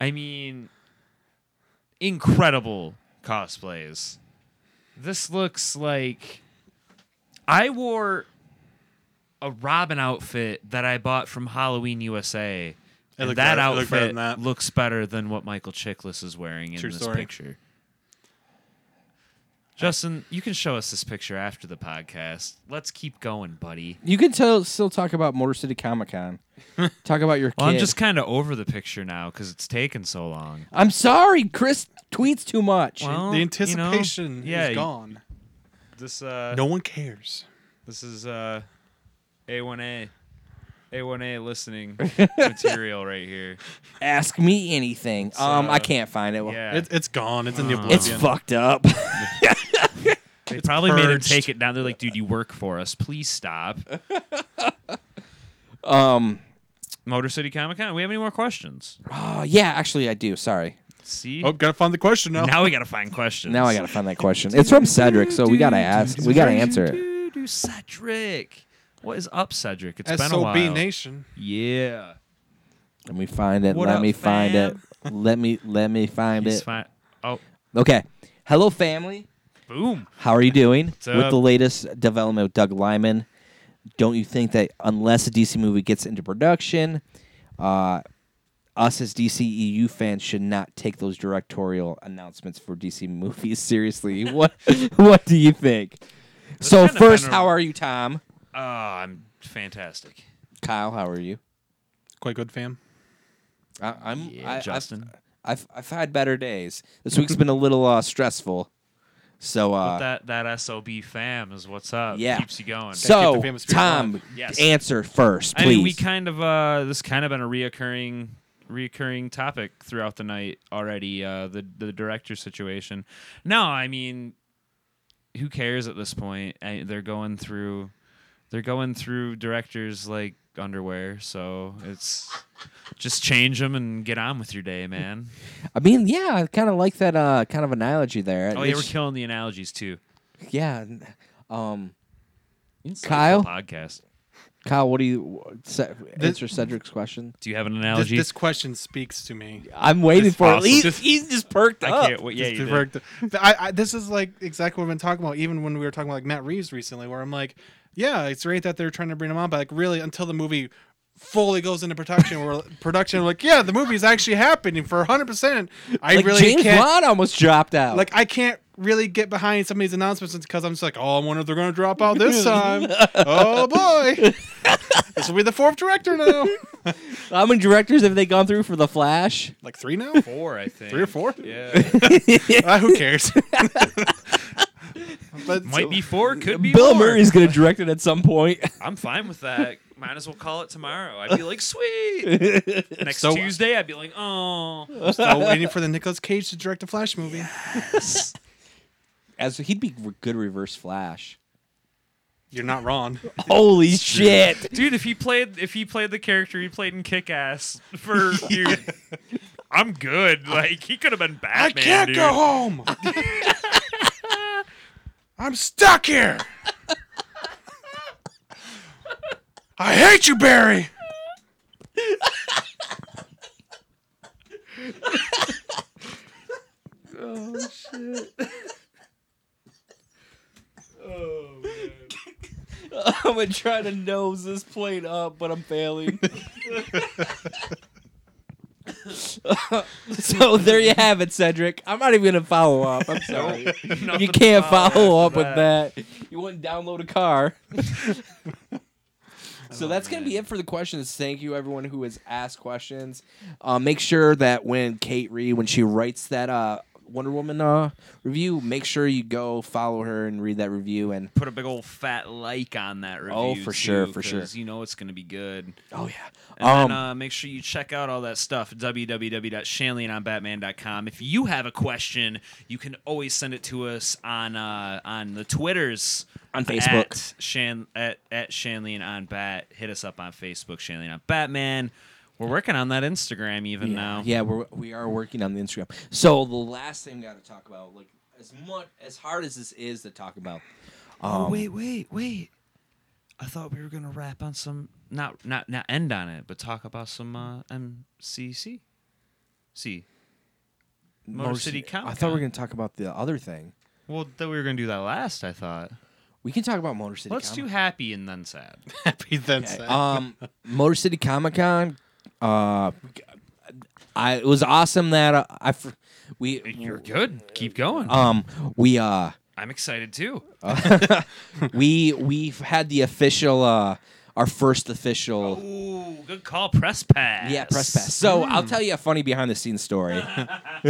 I mean, incredible cosplays. This looks like I wore a Robin outfit that I bought from Halloween USA. And that better- it better outfit that. looks better than what Michael Chiklis is wearing in True this story. picture. Justin, you can show us this picture after the podcast. Let's keep going, buddy. You can tell, still talk about Motor City Comic Con. talk about your Well, I'm just kind of over the picture now because it's taken so long. I'm sorry, Chris tweets too much. Well, the you know, anticipation yeah, is gone. This uh, No one cares. This is uh A1A. A1A listening material right here. Ask me anything. um, uh, I can't find it. Yeah. It's it's gone. It's in the Oh. oblivion. It's fucked up. they probably made him take it down. They're like, dude, you work for us. Please stop. um, Motor City Comic Con. We have any more questions? oh, yeah, actually, I do. Sorry. See? Oh, gotta find the question now. now we gotta find questions. Now I gotta find that question. It's from Cedric, so we gotta ask. We gotta answer it. Do, do, Cedric. What is up, Cedric? It's been a SOB while. Nation. Yeah. Let me find it. What let up, me find it. Let me let me find He's it. fine. Oh, Okay. Hello, family. Boom. How are you doing with up? the latest development with Doug Liman? Don't you think that unless a DC movie gets into production, uh, us as DCEU fans should not take those directorial announcements for DC movies seriously? what What do you think? so kinda first, how are you, Tom? Uh, I'm fantastic. Kyle, how are you? Quite good, fam. I, I'm Yeah, I, I've- Justin. I've, I've had better days. This week's been a little uh, stressful. So uh, that that SOB fam is what's up. yeah. Keeps you going. so the famous spirit Tom. Yes. answer first, I please. mean, we kind of uh, this kind of been a reoccurring, reoccurring topic throughout the night already. Uh, the the director situation. No, I mean, who cares at this point? I, they're going through, they're going through directors like underwear. So it's just change them and get on with your day, man. I mean, yeah, I kind of like that uh, kind of analogy there. Oh yeah, we're It's- killing the analogies too. yeah. Um, Insightful Kyle? podcast. Kyle, what do you Ce- answer Cedric's question? Do you have an This, analogy? this question speaks to me. I'm waiting It's for it. awesome. He's, Just- he's just perked I up. can't wait. Yeah, Just you did. work the- I, I, this is like exactly what I've been talking about. Even when we were talking about like Matt Reeves recently, where I'm like, yeah, it's great that they're trying to bring him on, but like really until the movie fully goes into production, where production, we're like, yeah, the movie is actually happening for 100. percent I like really James can't. Wan almost dropped out. Like I can't really get behind some of these announcements because I'm just like, oh, I wonder if they're going to drop out this time. oh boy, this will be the fourth director now. how many directors have they gone through for The Flash? like three now, Four, I think. three or four. Yeah. Uh, who cares? but Might be four, could be Bill more. Murray's going to direct it at some point. I'm fine with that. Might as well call it tomorrow. I'd be like, sweet. Next So- Tuesday, I'd be like, oh. Still waiting for the Nicolas Cage to direct a Flash movie. As he'd be re- good reverse Flash. You're not wrong. Holy shit! Dude, if he played if he played the character he played in Kick Ass for dude, I'm good. Like he could have been Batman. I can't dude. go home. I'm stuck here. I hate you, Barry. Oh shit. Oh man. I'm gonna try to nose this plane up, but I'm failing. so there you have it, Cedric. I'm not even gonna follow up. I'm sorry. Nothing you to can't follow follow up after with that. You wouldn't download a car. So that's gonna be it for the questions. Thank you everyone who has asked questions. Uh, make sure that when Kate Ree when she writes that uh, Wonder Woman uh, review, make sure you go follow her and read that review. And Put a big old fat like on that review. Oh, for too, sure, for sure. 'cause You know it's gonna be good. oh yeah, And um, then uh, make sure you check out all that stuff at www.shanleyandonbatman.com. If you have a question, you can always send it to us on uh, on the Twitters On Facebook. at Shan at, at Shanley and on Bat. Hit us up on Facebook, Shanley and on Batman. We're working on that Instagram even yeah, now. yeah, we're we are working on the Instagram. So the last thing we got to talk about, like as much as hard as this is to talk about. Oh um, wait, wait, wait! I thought we were gonna wrap on some not not not end on it, but talk about some uh, MCC. See, Motor City Council. I thought we were gonna talk about the other thing. well, that we were gonna do that last. I thought. We can talk about Motor City. Let's do happy and then sad. Happy then. Sad. um, Motor City Comic Con. Uh, I it was awesome that uh, I fr- we You're good. Keep going. um we uh I'm excited too. we we've had the official uh our first official Ooh, good call. Press pass. yeah press pass. So I'll tell you a funny behind the scenes story.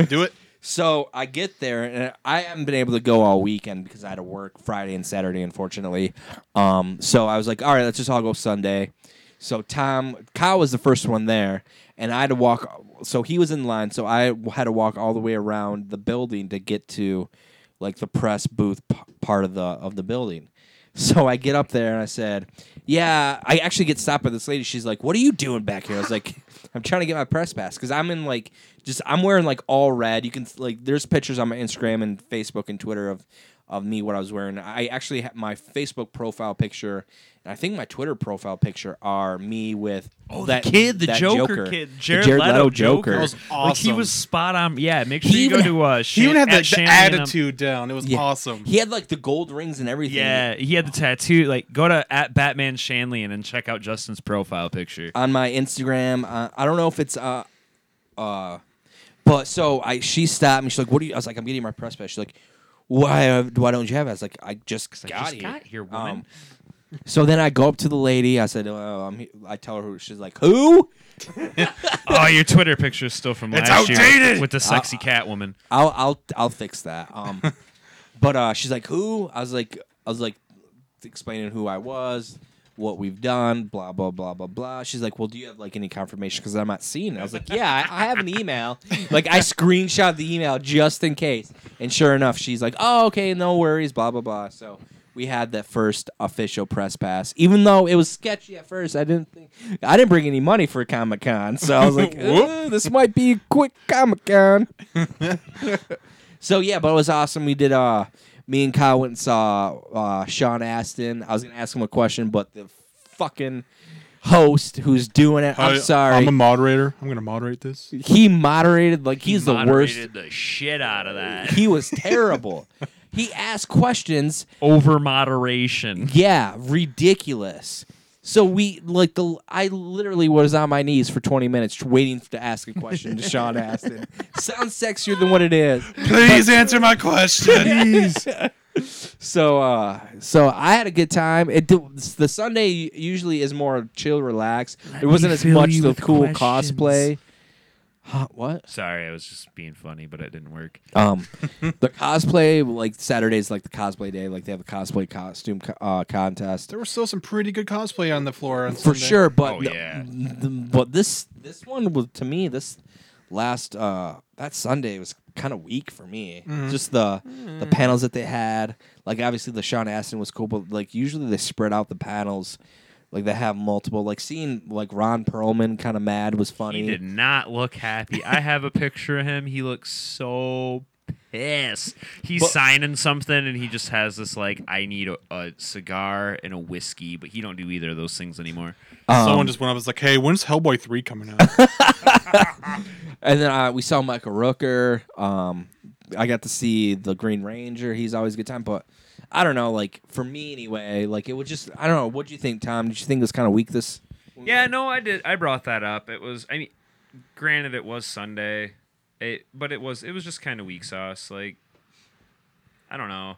Do it. So I get there and I haven't been able to go all weekend because I had to work Friday and Saturday, unfortunately. Um, so I was like, all right, let's just all go Sunday. So Tom, Kyle was the first one there, and I had to walk. So he was in line, so I had to walk all the way around the building to get to like the press booth p- part of the of the building. So I get up there and I said, "Yeah." I actually get stopped by this lady. She's like, "What are you doing back here?" I was like, "I'm trying to get my press pass because I'm in like just I'm wearing like all red. You can like there's pictures on my Instagram and Facebook and Twitter of of me what I was wearing. I actually have my Facebook profile picture and I think my Twitter profile picture are me with Oh, that the kid, the that Joker, The kid, Jared, Leto, Joker. That was Like he was spot on. Yeah, make sure He you go even- to uh, He even had at the, the Shanley um, attitude down. It was Yeah. awesome. He had like the gold rings and everything. Yeah, he had the tattoo. Like, go to at Batman Shanley and then check out Justin's profile picture. on my Instagram. Uh, I don't know if it's uh uh, but so I she stopped me. She's like, "What are you?" I was like, "I'm getting my press pass." She's like, "Why? uh, Why don't you have it?" I was like, "I just I got just here." got here, woman. Um, so then I go up to the lady. I said, oh, I'm he-" I tell her who. She's like, "Who?" oh, your Twitter picture is still from It's last year with the sexy cat woman. I'll I'll I'll fix that. Um, but uh, she's like, "Who?" I was like, I was like, explaining who I was, what we've done, blah blah blah blah blah. She's like, "Well, do you have like any confirmation? Because I'm not seeing it." I was like, "Yeah, I, I have an email. like, I screenshot the email just in case." And sure enough, she's like, "Oh, okay, no worries." Blah blah blah. So. We had that first official press pass, even though it was sketchy at first. I didn't think I didn't bring any money for Comic Con, so I was like, "Uh, "This might be a quick Comic Con." So yeah, but it was awesome. We did uh me and Kyle went and saw uh Sean Astin. I was gonna ask him a question, but the fucking host who's doing it, I'm I- sorry. I'm a moderator. I'm gonna moderate this. he moderated like he's the worst. The shit out of that. He was terrible. he asked questions, Over moderation. yeah, ridiculous. So we like the I literally was on my knees for 20 minutes waiting to ask a question to Sean Astin. Sounds sexier than what it is. Please answer my question. So uh so I had a good time. It the Sunday usually is more chill, relax. There wasn't as much the cool questions. cosplay. Huh, what? Sorry, I was just being funny, but it didn't work. Um the cosplay like Saturday's like the cosplay day, like they have a cosplay costume co- uh contest. there was still some pretty good cosplay on the floor. On For Sunday. sure, but Oh, no- yeah. the- but this this one was to me this last uh that Sunday was kind of weak for me. Just the the panels that they had, like obviously the Sean Astin was cool, but like usually they spread out the panels, like they have multiple. Like seeing like Ron Perlman kind of mad was funny. He did not look happy. I have a picture of him. He looks so pissed. He's But- signing something, and he just has this like, "I need a, a cigar and a whiskey," but he don't do either of those things anymore. Someone Um, just went up and was like, "Hey, when's Hellboy three coming out?" And then uh, we saw Michael Rooker. Um, I got to see the Green Ranger. He's always a good time, but I don't know. Like for me anyway, like it was just I don't know. What do you think, Tom? Did you think it was kind of weak this? Yeah, no, I did. I brought that up. It was. I mean, granted, it was Sunday, it, but it was. It was just kind of weak sauce. Like, I don't know.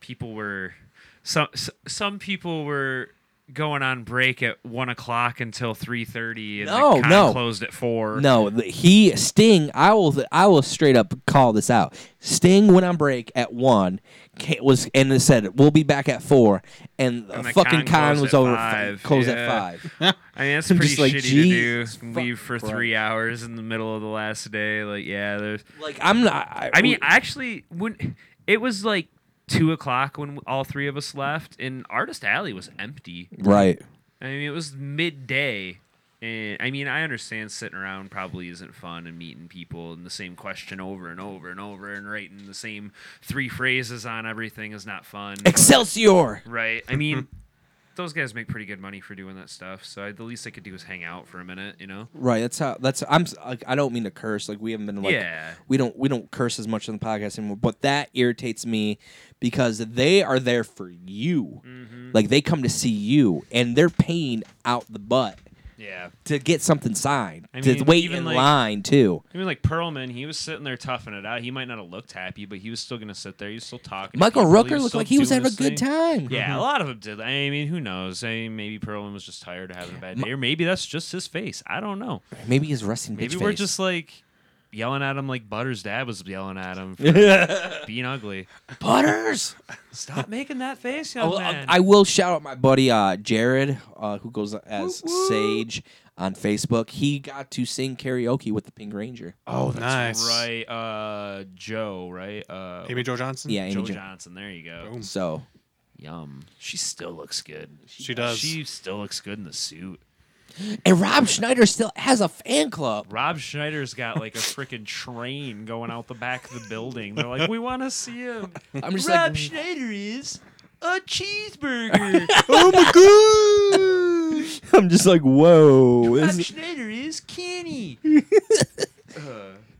People were some some people were going on break at one o'clock until three thirty, and No, the no. closed at four. No, he Sting. I will. I will straight up call this out. Sting went on break at one. Was and it said we'll be back at four, and, the And the fucking con con was over. five, Closed yeah. at five. I mean that's pretty just like, shitty to do. Leave for Christ." three hours in the middle of the last day. Like, yeah, there's. Like I'm not. I, I mean, actually, when it was like two o'clock when all three of us left, and Artist Alley was empty. right. I mean, it was midday. And I mean, I understand sitting around probably isn't fun and meeting people and the same question over and over and over and writing the same three phrases on everything is not fun. Excelsior. right. I mean, those guys make pretty good money for doing that stuff. So I, the least I could do is hang out for a minute, you know? Right. That's how. That's. I'm. Like, I don't mean to curse. Like we haven't been like. yeah. We don't. We don't curse as much on the podcast anymore. But that irritates me because they are there for you. Mm-hmm. Like they come to see you, and they're paying out the butt Yeah. to get something signed. I to mean, wait even in like- line too. I mean, like Perlman, he was sitting there toughing it out. He might not have looked happy, but he was still gonna sit there. He was still talking. Michael people. Rooker looked like he was having a good thing. time. Yeah, mm-hmm. a lot of them did. I mean, who knows? I mean, maybe Perlman was just tired of having a bad day, or maybe that's just his face. I don't know. Maybe his resting Maybe we're face. just like yelling at him like Butters' dad was yelling at him for being ugly. Butters. Stop making that face, young Oh, man. I, I will shout out my buddy uh, Jared, uh, who goes as Sage on Facebook. He got to sing karaoke with the Pink Ranger. Oh, That's nice. right. Uh, Jo, right? Uh, Amy Jo Johnson. Yeah, Amy Joe Jo- Johnson. There you go. Boom. So Yum. She still looks good. She does. She still looks good in the suit. And Rob Schneider still has a fan club. Rob Schneider's got like a freaking train going out the back of the building. They're like, we want to see him. I'm just Rob like, Schneider is a cheeseburger. oh my god! I'm just like, whoa. Rob This- Schneider is Kenny.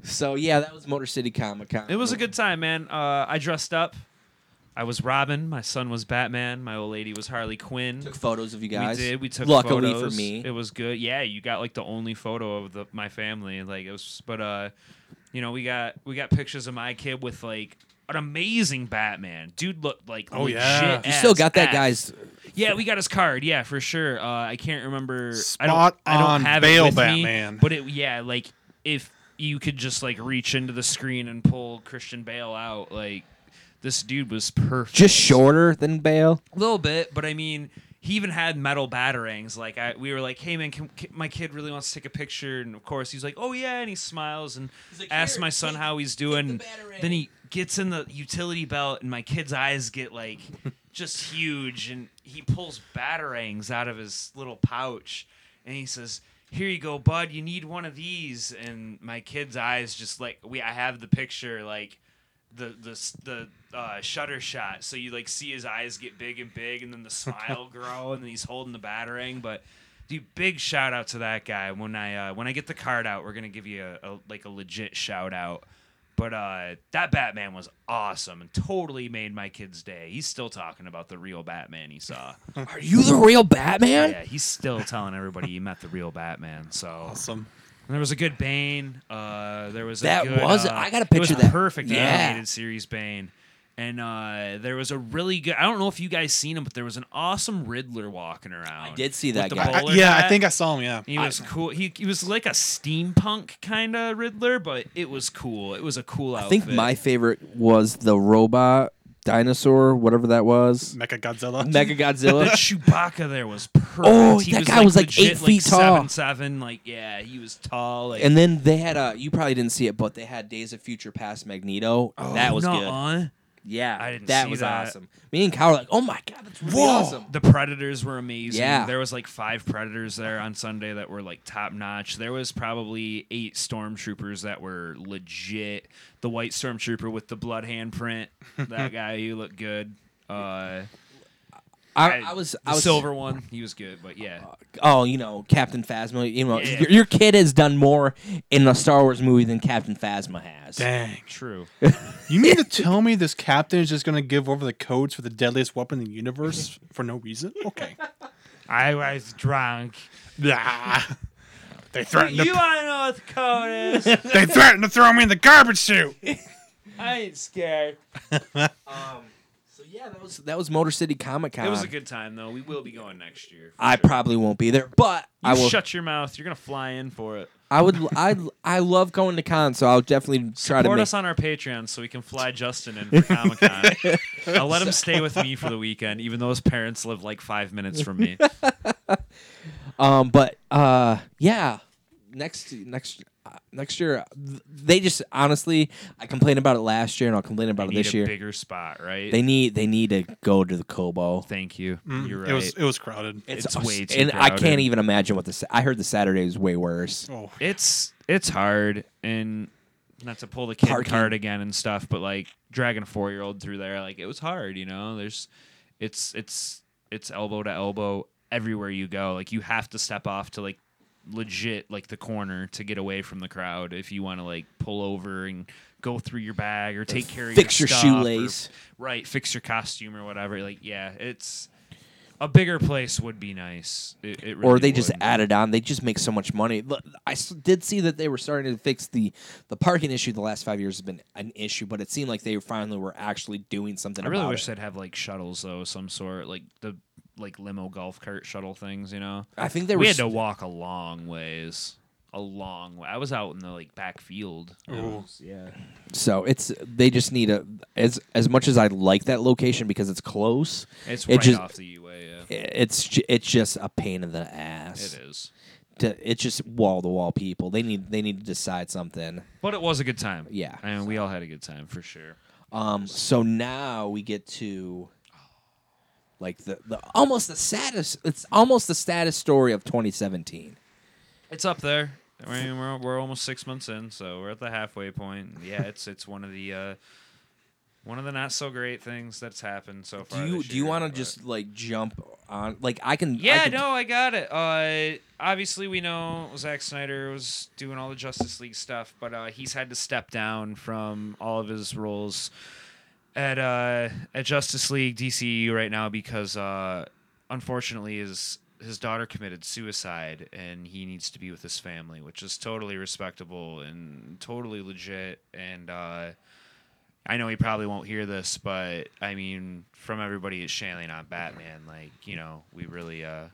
so yeah, that was Motor City Comic Con. It was a good time, man. Uh, I dressed up. I was Robin. My son was Batman. My old lady was Harley Quinn. Took photos of you guys. We did. We took Luckily photos. for me. It was good. Yeah, you got like the only photo of the my family. Like it was, but uh, you know, we got we got pictures of my kid with like an amazing Batman. Dude looked like Oh, legit yeah. you still got that F. guy's. Yeah, we got his card. Yeah, for sure. Uh, I can't remember. I don't. I don't on have Bale it with Batman. me. But it, yeah, like if you could just like reach into the screen and pull Christian Bale out, like this dude was perfect. Just shorter than Bale. A little bit, but I mean, he even had metal batarangs. Like I, we were like, "Hey man, can, can- my kid really wants to take a picture," and of course he's like, "Oh yeah," and he smiles and like, asks my son how he's doing. the then he gets in the utility belt, and my kid's eyes get like just huge, and he pulls batarangs out of his little pouch, and he says. Here you go, bud. You need one of these, and my kid's eyes just like we. I have the picture, like the the the uh, shutter shot, so you like see his eyes get big and big, and then the smile grow, and then he's holding the batarang. But dude, big shout out to that guy. When I uh, when I get the card out, we're gonna give you a, a like a legit shout out. But uh, that Batman was awesome and totally made my kid's day. He's still talking about the real Batman he saw. Are you the real Batman? yeah, he's still telling everybody he met the real Batman. So Awesome. And there was a good Bane. Uh, there was a That good, was- uh, I got a it picture was of that. perfect Yeah. animated series Bane, and uh, there was a really good. I don't know if you guys seen him, but there was an awesome Riddler walking around. I did see that guy. I- bowler yeah, I hat. think I saw him. Yeah. He was cool. He, he was like a steampunk kind of Riddler, but it was cool. It was a cool I outfit. think my favorite was the robot dinosaur, whatever that was. Mecha Godzilla. Mega that Godzilla. Chewbacca there was perfect. Oh, he that was, guy was, like, legit, eight feet tall. Seven seven, like yeah, he was tall. Like, and then they had a. You probably didn't see it, but they had Days of Future Past Magneto. Oh, that was good. nuh-uh. Yeah, I didn't that see was that. awesome. Me and Kyle were like, "Oh my god, that's really Whoa. awesome." The Predators were amazing. Yeah. There was like five Predators there on Sunday that were like top notch. There was probably eight Stormtroopers that were legit. The white Stormtrooper with the blood handprint. That guy, he looked good. Uh, I, I was, the I was silver one, he was good. But yeah, Oh, you know, Captain Phasma. You know, Yeah. your, your kid has done more in a Star Wars movie than Captain Phasma has. Dang. true. You mean to tell me this captain is just gonna give over the codes for the deadliest weapon in the universe for no reason? Okay. I was drunk. Nah. They threatened You to want to know what the code is? they threatened to throw me in the garbage chute. I ain't scared. Um, so Yeah, that was that was Motor City Comic Con. It was a good time though. We will be going next year. I sure. probably won't be there, but You I will. shut your mouth. You're gonna fly in for it. I would. I I love going to cons, so I'll definitely try to Support us on our Patreon so we can fly Justin in for Comic Con. I'll let him stay with me for the weekend, even though his parents live like five minutes from me. Um, but uh, yeah, next next next year, they just honestly, I complained about it last year, and I'll complain about They it need this a year. bigger spot, right? They need they need to go to the Cobo. Thank you. Mm, You're right. It was it was crowded. It's us- way too and I can't even imagine what the. I heard the Saturday was way worse. Oh, it's it's hard and not to pull the kid Parking. card again and stuff, but like dragging a four year old through there, like it was hard, you know. There's it's it's it's elbow to elbow everywhere you go. Like you have to step off to like legit like the corner to get away from the crowd if you want to like pull over and go through your bag or take care of Fix your your stuff or- shoelace. right, fix your costume or whatever. Like yeah, it's a bigger place would be nice. It, it or really they just would. add it on. They just make so much money. i did see that they were starting to fix the the parking issue. The last five years has been an issue, but it seemed like they finally were actually doing something. I really wish it. they'd have like shuttles though, some sort, like the like limo golf cart shuttle things. You know, I think they were. we had s- to walk a long ways, a long way. I was out in the like back field. It Ooh. was- yeah, So it's they just need a as as much as I like that location because it's close. it's It right just- off the U-way. Yeah, It's it's just a pain in the ass. it is. To, it's just wall to wall people. They need they need to decide something. But it was a good time. Yeah. and we all had a good time for sure. Um. So now we get to like the the almost the saddest. It's almost the saddest story of 2017. It's up there. I mean, we're we're almost six months in, so we're at the halfway point. Yeah, it's it's one of the uh, one of the not so great things that's happened so far. Do you do you want to just like jump on? Like I can. I Yeah, can- no, I got it. Uh, obviously, we know Zack Snyder was doing all the Justice League stuff, but uh, he's had to step down from all of his roles at uh, at Justice League DCU right now because uh, unfortunately his his daughter committed suicide and he needs to be with his family, which is totally respectable and totally legit. And uh, I know he probably won't hear this, but I mean, from everybody at Shanley on Batman, like you know, we really uh,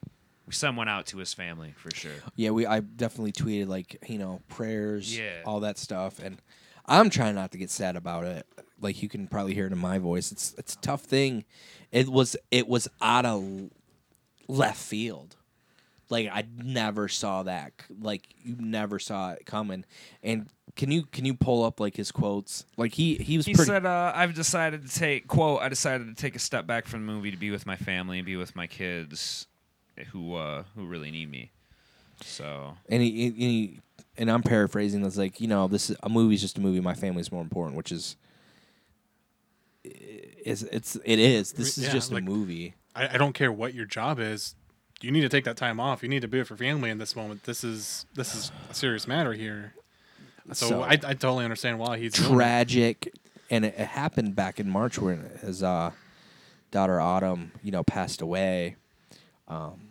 we sent one out to his family for sure. Yeah, we. I definitely tweeted like you know prayers, Yeah. all that stuff, and I'm trying not to get sad about it. Like you can probably hear it in my voice. It's it's a tough thing. It was it was out of left field. Like I never saw that. Like you never saw it coming. And can you can you pull up like his quotes? Like he he was He pretty. said, uh, "I've decided to take quote. I decided to take a step back from the movie to be with my family and be with my kids, who uh, who really need me." So and he, he- he and I'm paraphrasing. It's like you know this is a movie's just a movie. My family's more important, which is. Is it's it is. This is Yeah, just like- a movie. I, I don't care what your job is. You need to take that time off. You need to be with your family in this moment. This is this is a serious matter here. So, So- I, I totally understand why he's tragic and it, it happened back in march when his uh, daughter autumn you know passed away um,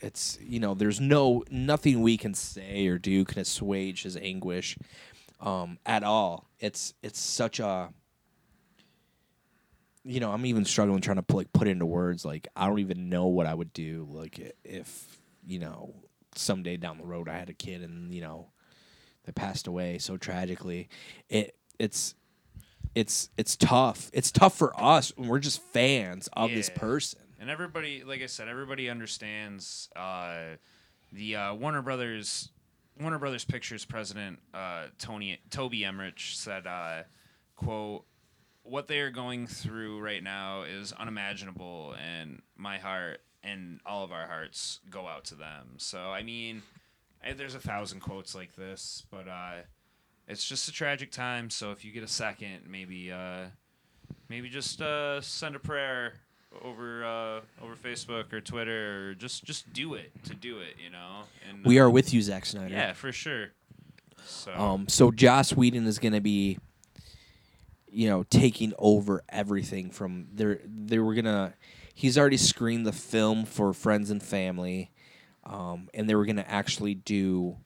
it's you know there's no nothing we can say or do can assuage his anguish um, at all it's it's such a you know i'm even struggling trying to put, like put into words like i don't even know what i would do like if you know someday down the road i had a kid and you know that passed away so tragically. It it's it's it's tough. It's tough for us when we're just fans of this person. And everybody, like I said, everybody understands uh, the uh, Warner Brothers Warner Brothers Pictures president uh, Tony Toby Emmerich said, uh, "quote What they are going through right now is unimaginable, and my heart and all of our hearts go out to them." So I mean, I, there's a thousand quotes like this, but uh, it's just a tragic time. So if you get a second, maybe. Uh, maybe just uh, send a prayer over uh, over Facebook or Twitter, or just just do it to do it, you know. And We uh, are with you, Zack Snyder. yeah, for sure. So Um. So Joss Whedon is going to be, you know, taking over everything from there. They were gonna. He's already screened the film for friends and family, um, and they were gonna actually do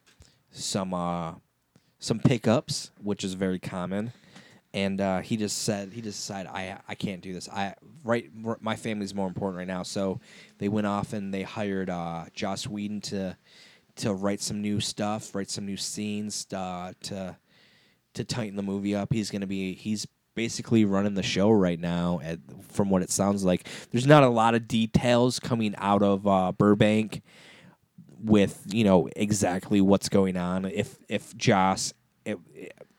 some uh, some pickups, which is very common. and uh, he just said he just decided I I can't do this. I right my family's more important right now. So they went off and they hired uh, Joss Whedon to to write some new stuff, write some new scenes uh, to to tighten the movie up. He's gonna be he's basically running the show right now. At, from what it sounds like, there's not a lot of details coming out of uh, Burbank with you know exactly what's going on. If if Joss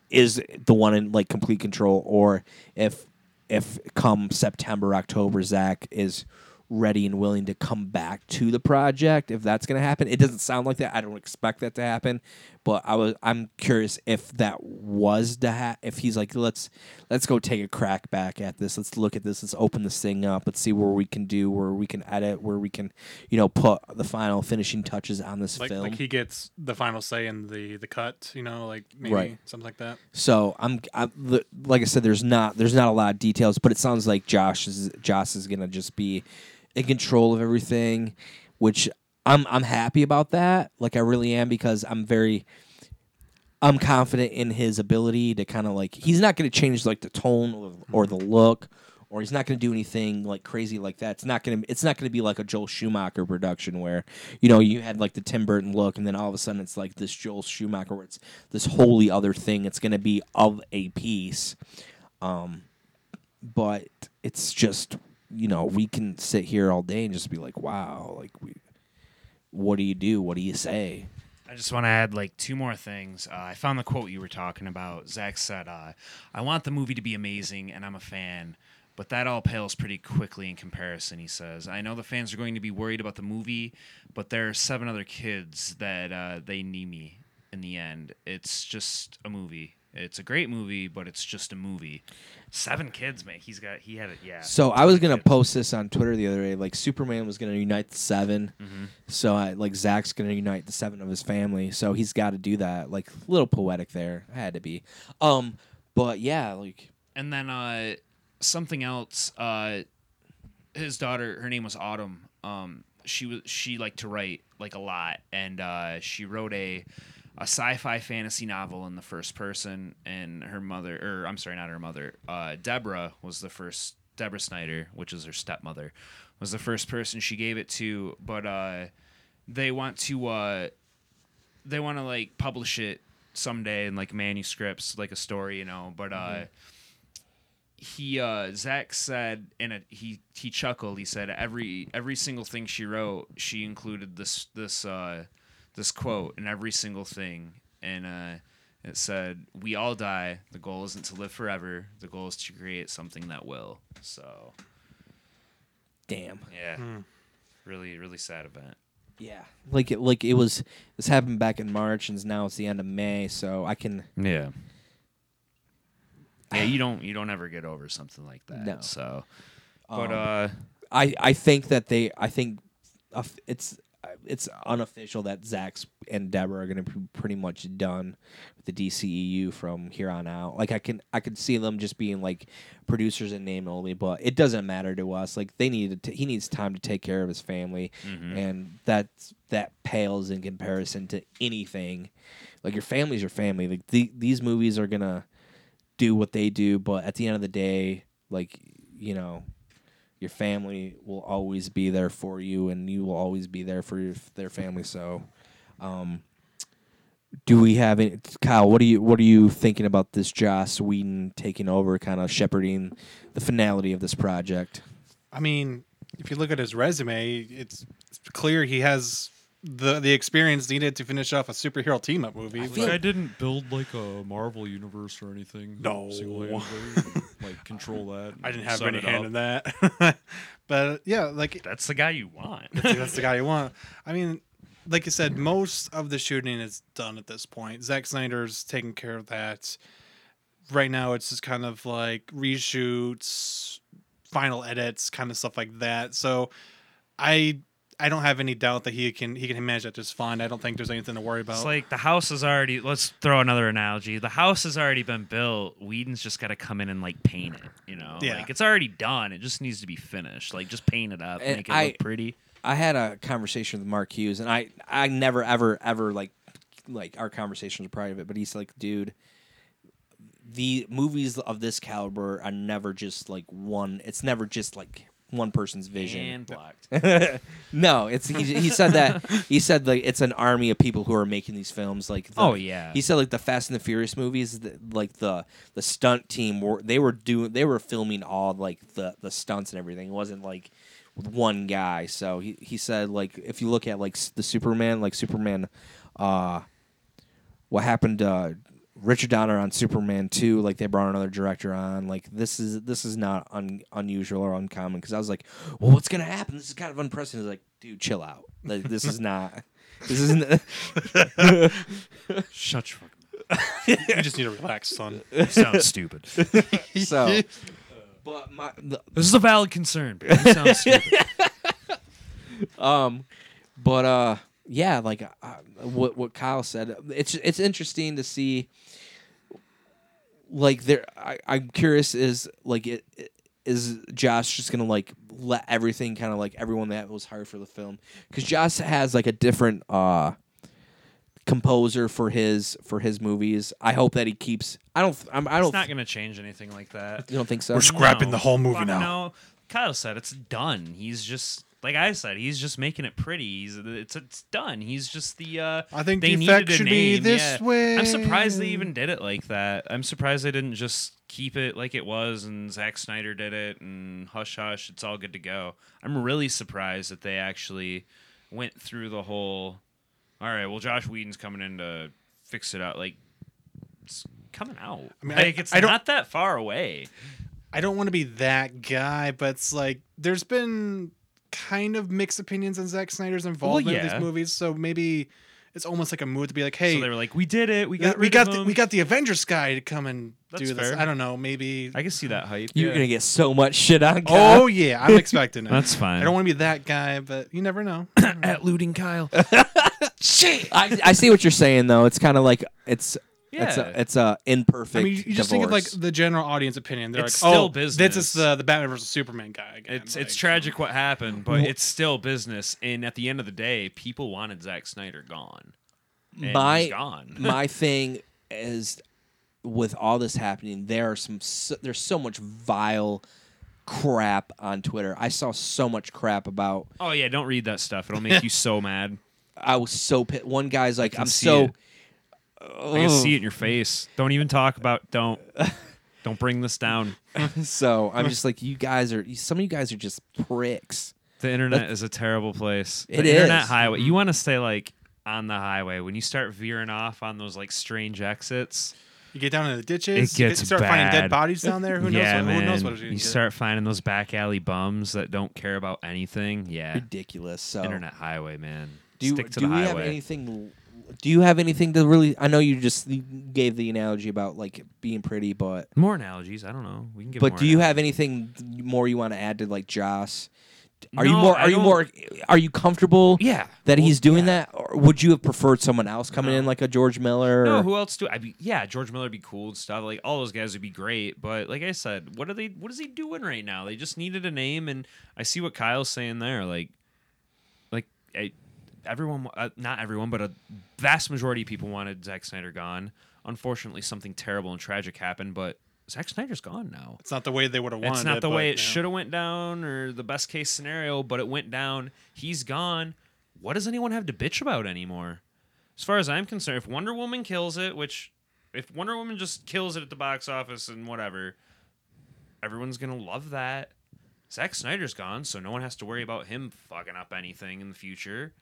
is the one in like complete control, or if if come September October Zack is ready and willing to come back to the project if that's going to happen it doesn't sound like that i don't expect that to happen but i was i'm curious if that was the ha- if he's like let's let's go take a crack back at this let's look at this let's open this thing up let's see where we can do where we can edit where we can you know put the final finishing touches on this Like, film like he gets the final say in the the cut, you know, like maybe Right. something like that. So I'm, I'm the- like I said, there's not there's not a lot of details, but it sounds like Joss is Joss is gonna just be in control of everything, which I'm I'm happy about that. Like I really am because I'm very I'm confident in his ability to kind of like he's not gonna change like the tone or, or the look. Or he's not going to do anything like crazy like that. It's not going to. It's not going to be like a Joel Schumacher production where, you know, you had like the Tim Burton look, and then all of a sudden it's like this Joel Schumacher where it's this wholly other thing. It's going to be of a piece, um, but it's just you know we can sit here all day and just be like, wow, like we, what do you do? What do you say? I just want to add like two more things. Uh, I found the quote you were talking about. Zack said, uh, "I want the movie to be amazing, and I'm a fan." But that all pales pretty quickly in comparison, he says. I know the fans are going to be worried about the movie, but there are seven other kids that uh, they need me in the end. It's just a movie. It's a great movie, but it's just a movie. Seven kids, man. He's got, he had it, yeah. So I was gonna Kids. post this on Twitter the other day. Like Superman was gonna unite the 7 so I, like Zack's gonna unite the seven of his family. So he's got to do that. Like a little poetic there. I had to be. Um, but yeah, like And then uh, something else. Uh, his daughter, her name was Autumn. Um, she was she liked to write like a lot, and uh, she wrote a a sci-fi fantasy novel in the first person. And her mother, or I'm sorry, not her mother. Uh, Deborah was the first. Deborah Snyder, which is her stepmother, was the first person she gave it to. But uh, they want to uh, they want to like publish it someday in like manuscripts, like a story, you know. But uh, he uh, Zack said and he he chuckled. He said every every single thing she wrote, she included this this uh, this quote in every single thing, and uh, it said, "We all die. The goal isn't to live forever. The goal is to create something that will." So damn. yeah, really really sad event. Yeah. Like it like it was this happened back in March and now it's the end of May, so I can Yeah. Yeah, you don't you don't ever get over something like that. No. So, but Um, uh, I I think that they I think uh, it's it's unofficial that Zack's and Deborah are going to be pretty much done with the DCEU from here on out. Like I can I could see them just being like producers in name only, but it doesn't matter to us. Like they need to, he needs time to take care of his family, mm-hmm. and that that pales in comparison to anything. Like your family's your family. Like the, these movies are gonna do what they do, but at the end of the day, like you know, your family will always be there for you, and you will always be there for your, their family. So, um, do we have any, Kyle? What are you What are you thinking about this Joss Whedon taking over, kind of shepherding the finality of this project? I mean, if you look at his resume, it's, it's clear he has the the experience needed to finish off a superhero team up movie. feel- but- I didn't build like a Marvel universe or anything. No. like control that. I didn't have any hand up. in that. but yeah, like that's the guy you want. that's the guy you want. I mean, like you said, most of the shooting is done at this point. Zack Snyder's taking care of that. Right now, it's just kind of like reshoots, final edits, kind of stuff like that. So, I I don't have any doubt that he can he can manage that just fine. I don't think there's anything to worry about. It's like the house is already. Let's throw another analogy. The house has already been built. Whedon's just got to come in and like paint it. You know, Yeah. like it's already done. It just needs to be finished. Like just paint it up, And make it I- look pretty. I had a conversation with Mark Hughes, and I I never ever ever like like our conversations are private, but he's like, dude, the movies of this caliber are never just like one. It's never just like one person's vision. And blocked. no, it's he, he said that he said like it's an army of people who are making these films. Like the, Oh, yeah. he said like the Fast and the Furious movies, the, like the the stunt team were they were doing they were filming all like the the stunts and everything. It wasn't like one guy. So he he said like if you look at like the Superman, like Superman, uh, what happened to Richard Donner on Superman 2, like they brought another director on. Like this is this is not un, unusual or uncommon because I was like, well, what's gonna happen? This is kind of unprecedented. Like, dude, chill out. Like this is not. This isn't. Shut your fucking you just need to relax, son. You sound stupid. so. But my the, This is a valid concern, but you sound stupid. um, but uh, yeah, like uh, what what Kyle said, it's it's interesting to see. Like there, I, I'm curious. Is like it, it is Joss just gonna like let everything kind of like everyone that was hired for the film because Joss has like a different uh composer for his for his movies. I hope that he keeps. I don't. I'm, I don't. It's not going to change anything like that. you don't think so? We're scrapping No. the whole movie Fuck now. No, Kyle said it's done. He's just like I said. He's just making it pretty. He's it's it's done. He's just the. uh I think they the effect needed a should be name, this yeah. way. I'm surprised they even did it like that. I'm surprised they didn't just keep it like it was and Zack Snyder did it and hush hush. It's all good to go. I'm really surprised that they actually went through the whole. All right, well, Joss Whedon's coming in to fix it out. Like, it's coming out. I mean, I- like, it's I not that far away. I don't want to be that guy, but it's like there's been kind of mixed opinions on Zack Snyder's involvement in yeah. these movies, so maybe it's almost like a mood to be like, hey, so they were like, "We did it. We uh, got we got the, we got the Avengers guy to come and That's do this. fair. I don't know, maybe. I can see that hype. You're yeah. gonna get so much shit on. Kyle. Oh yeah, I'm expecting it. That's fine. I don't want to be that guy, but you never know. at looting Kyle. I, I see what you're saying though. It's kind of like it's it's Yeah. a, it's a imperfect. I mean, you just think of like divorce. the general audience opinion. They're It's like, oh, still oh, business. this is the the Batman versus Superman guy again. It's like, it's tragic what happened, but it's still business. And at the end of the day, people wanted Zack Snyder gone. And my he's gone. my thing is with all this happening, there are some so, there's so much vile crap on Twitter. I saw so much crap about. oh yeah, don't read that stuff. It'll make you so mad. I was so pit. One guy's like, can I'm see so. it. I can see it in your face. Don't even talk about. Don't. Don't bring this down. So I'm just like, you guys are. Some of you guys are just pricks. The internet is a terrible place. The It internet is. highway. You mm-hmm. want to stay like on the highway. When you start veering off on those like strange exits, You get down in the ditches. It you gets get, start finding bad. dead bodies down there. Who knows? yeah, what, man. Who knows what you're gonna you get. start finding those back alley bums that don't care about anything. Yeah, Ridiculous. So internet highway, man. Do you, Stick to do the we highway. have anything? Do you have anything to really? I know you just gave the analogy about like being pretty, but More analogies. I don't know. We can get. but more do you have analogies. anything more you want to add to like Joss? Are you No, more? I Are you don't- more? Are you comfortable? Yeah. That Well, he's doing yeah. that, or would you have preferred someone else coming in like a George Miller? No, or- who else do I be? Yeah, George Miller would be cool and stuff. Like all those guys would be great. But like I said, what are they? What is he doing right now? They just needed a name, and I see what Kyle's saying there. Like, like I, everyone, uh, not everyone, but a vast majority of people wanted Zack Snyder gone. Unfortunately, something terrible and tragic happened, but Zack Snyder's gone now. It's not the way they would have wanted. It's not it, the way it know. should have went down or the best case scenario, but it went down. He's gone. What does anyone have to bitch about anymore? As far as I'm concerned, if Wonder Woman kills it, which if Wonder Woman just kills it at the box office and whatever, everyone's gonna love that. Zack Snyder's gone, so no one has to worry about him fucking up anything in the future.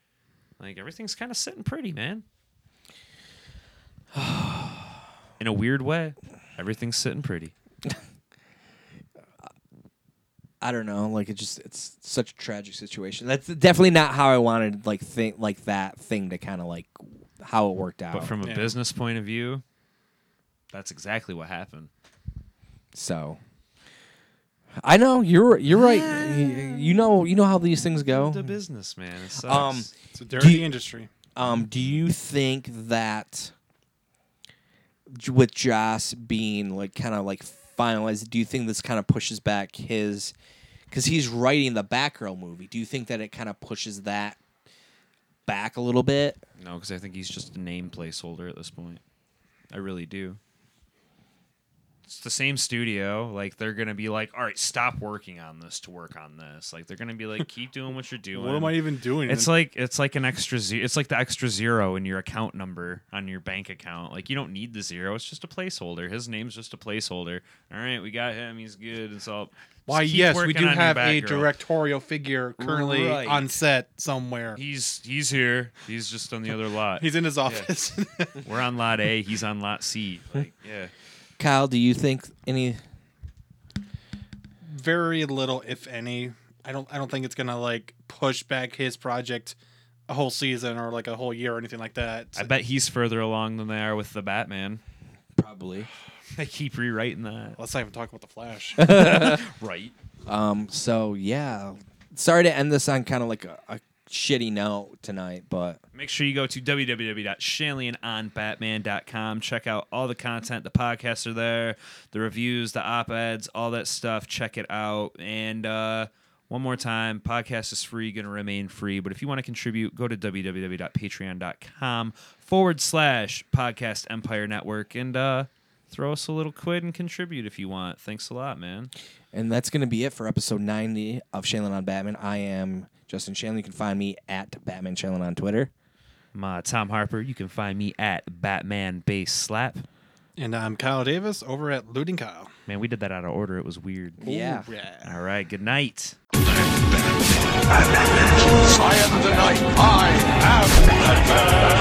Like everything's kind of sitting pretty, man. in a weird way, everything's sitting pretty. I don't know. Like it just it's such a tragic situation. That's definitely not how I wanted like think like that thing to kind of like how it worked out. But from a Yeah. business point of view, that's exactly what happened. So I know you're you're right. You, you know you know how these things go. The business, man. It sucks. Um, It's a dirty you- industry. Um, do you think that j- with Joss being like kind of like finalized, do you think this kind of pushes back his because he's writing the Batgirl movie? Do you think that it kind of pushes that back a little bit? no, because I think he's just a name placeholder at this point. I really do. It's the same studio. Like they're gonna be like, all right, stop working on this to work on this. Like they're gonna be like, keep doing what you're doing. What am I even doing? It's like it's like an extra zero. It's like the extra zero in your account number on your bank account. Like you don't need the zero. It's just a placeholder. His name's just a placeholder. All right, we got him. He's good. It's all. Why, yes, we do have a directorial figure currently Right. on set somewhere. He's he's here. He's just on the other lot. He's in his office. We're on lot A. He's on lot C. Like yeah. Kyle, do you think any? Very little, if any. I don't. I don't think it's gonna like push back his project a whole season or like a whole year or anything like that. I bet he's further along than they are with the Batman. Probably. They keep rewriting that. Let's not even talk about the Flash. Right. Um. So yeah. Sorry to end this on kind of like a, a shitty note tonight, but Make sure you go to www.shanleyononbatman.com. Check out all the content. The podcasts are there, the reviews, the op eds, all that stuff. Check it out. And uh, one more time, podcast is free, going to remain free. But if you want to contribute, go to www.patreon.com forward slash podcast empire network and uh, throw us a little quid and contribute if you want. Thanks a lot, man. and that's gonna be it for episode ninety of Shanley on Batman. I am Justin Shanley. You can find me at Batman Shanley on Twitter. I'm uh, Tom Harper. You can find me at Batman Base Slap. and I'm Kyle Davis over at Looting Kyle. Man, we did that out of order. It was weird. Yeah. Yeah. All right. Good night. I am the night. I am Batman.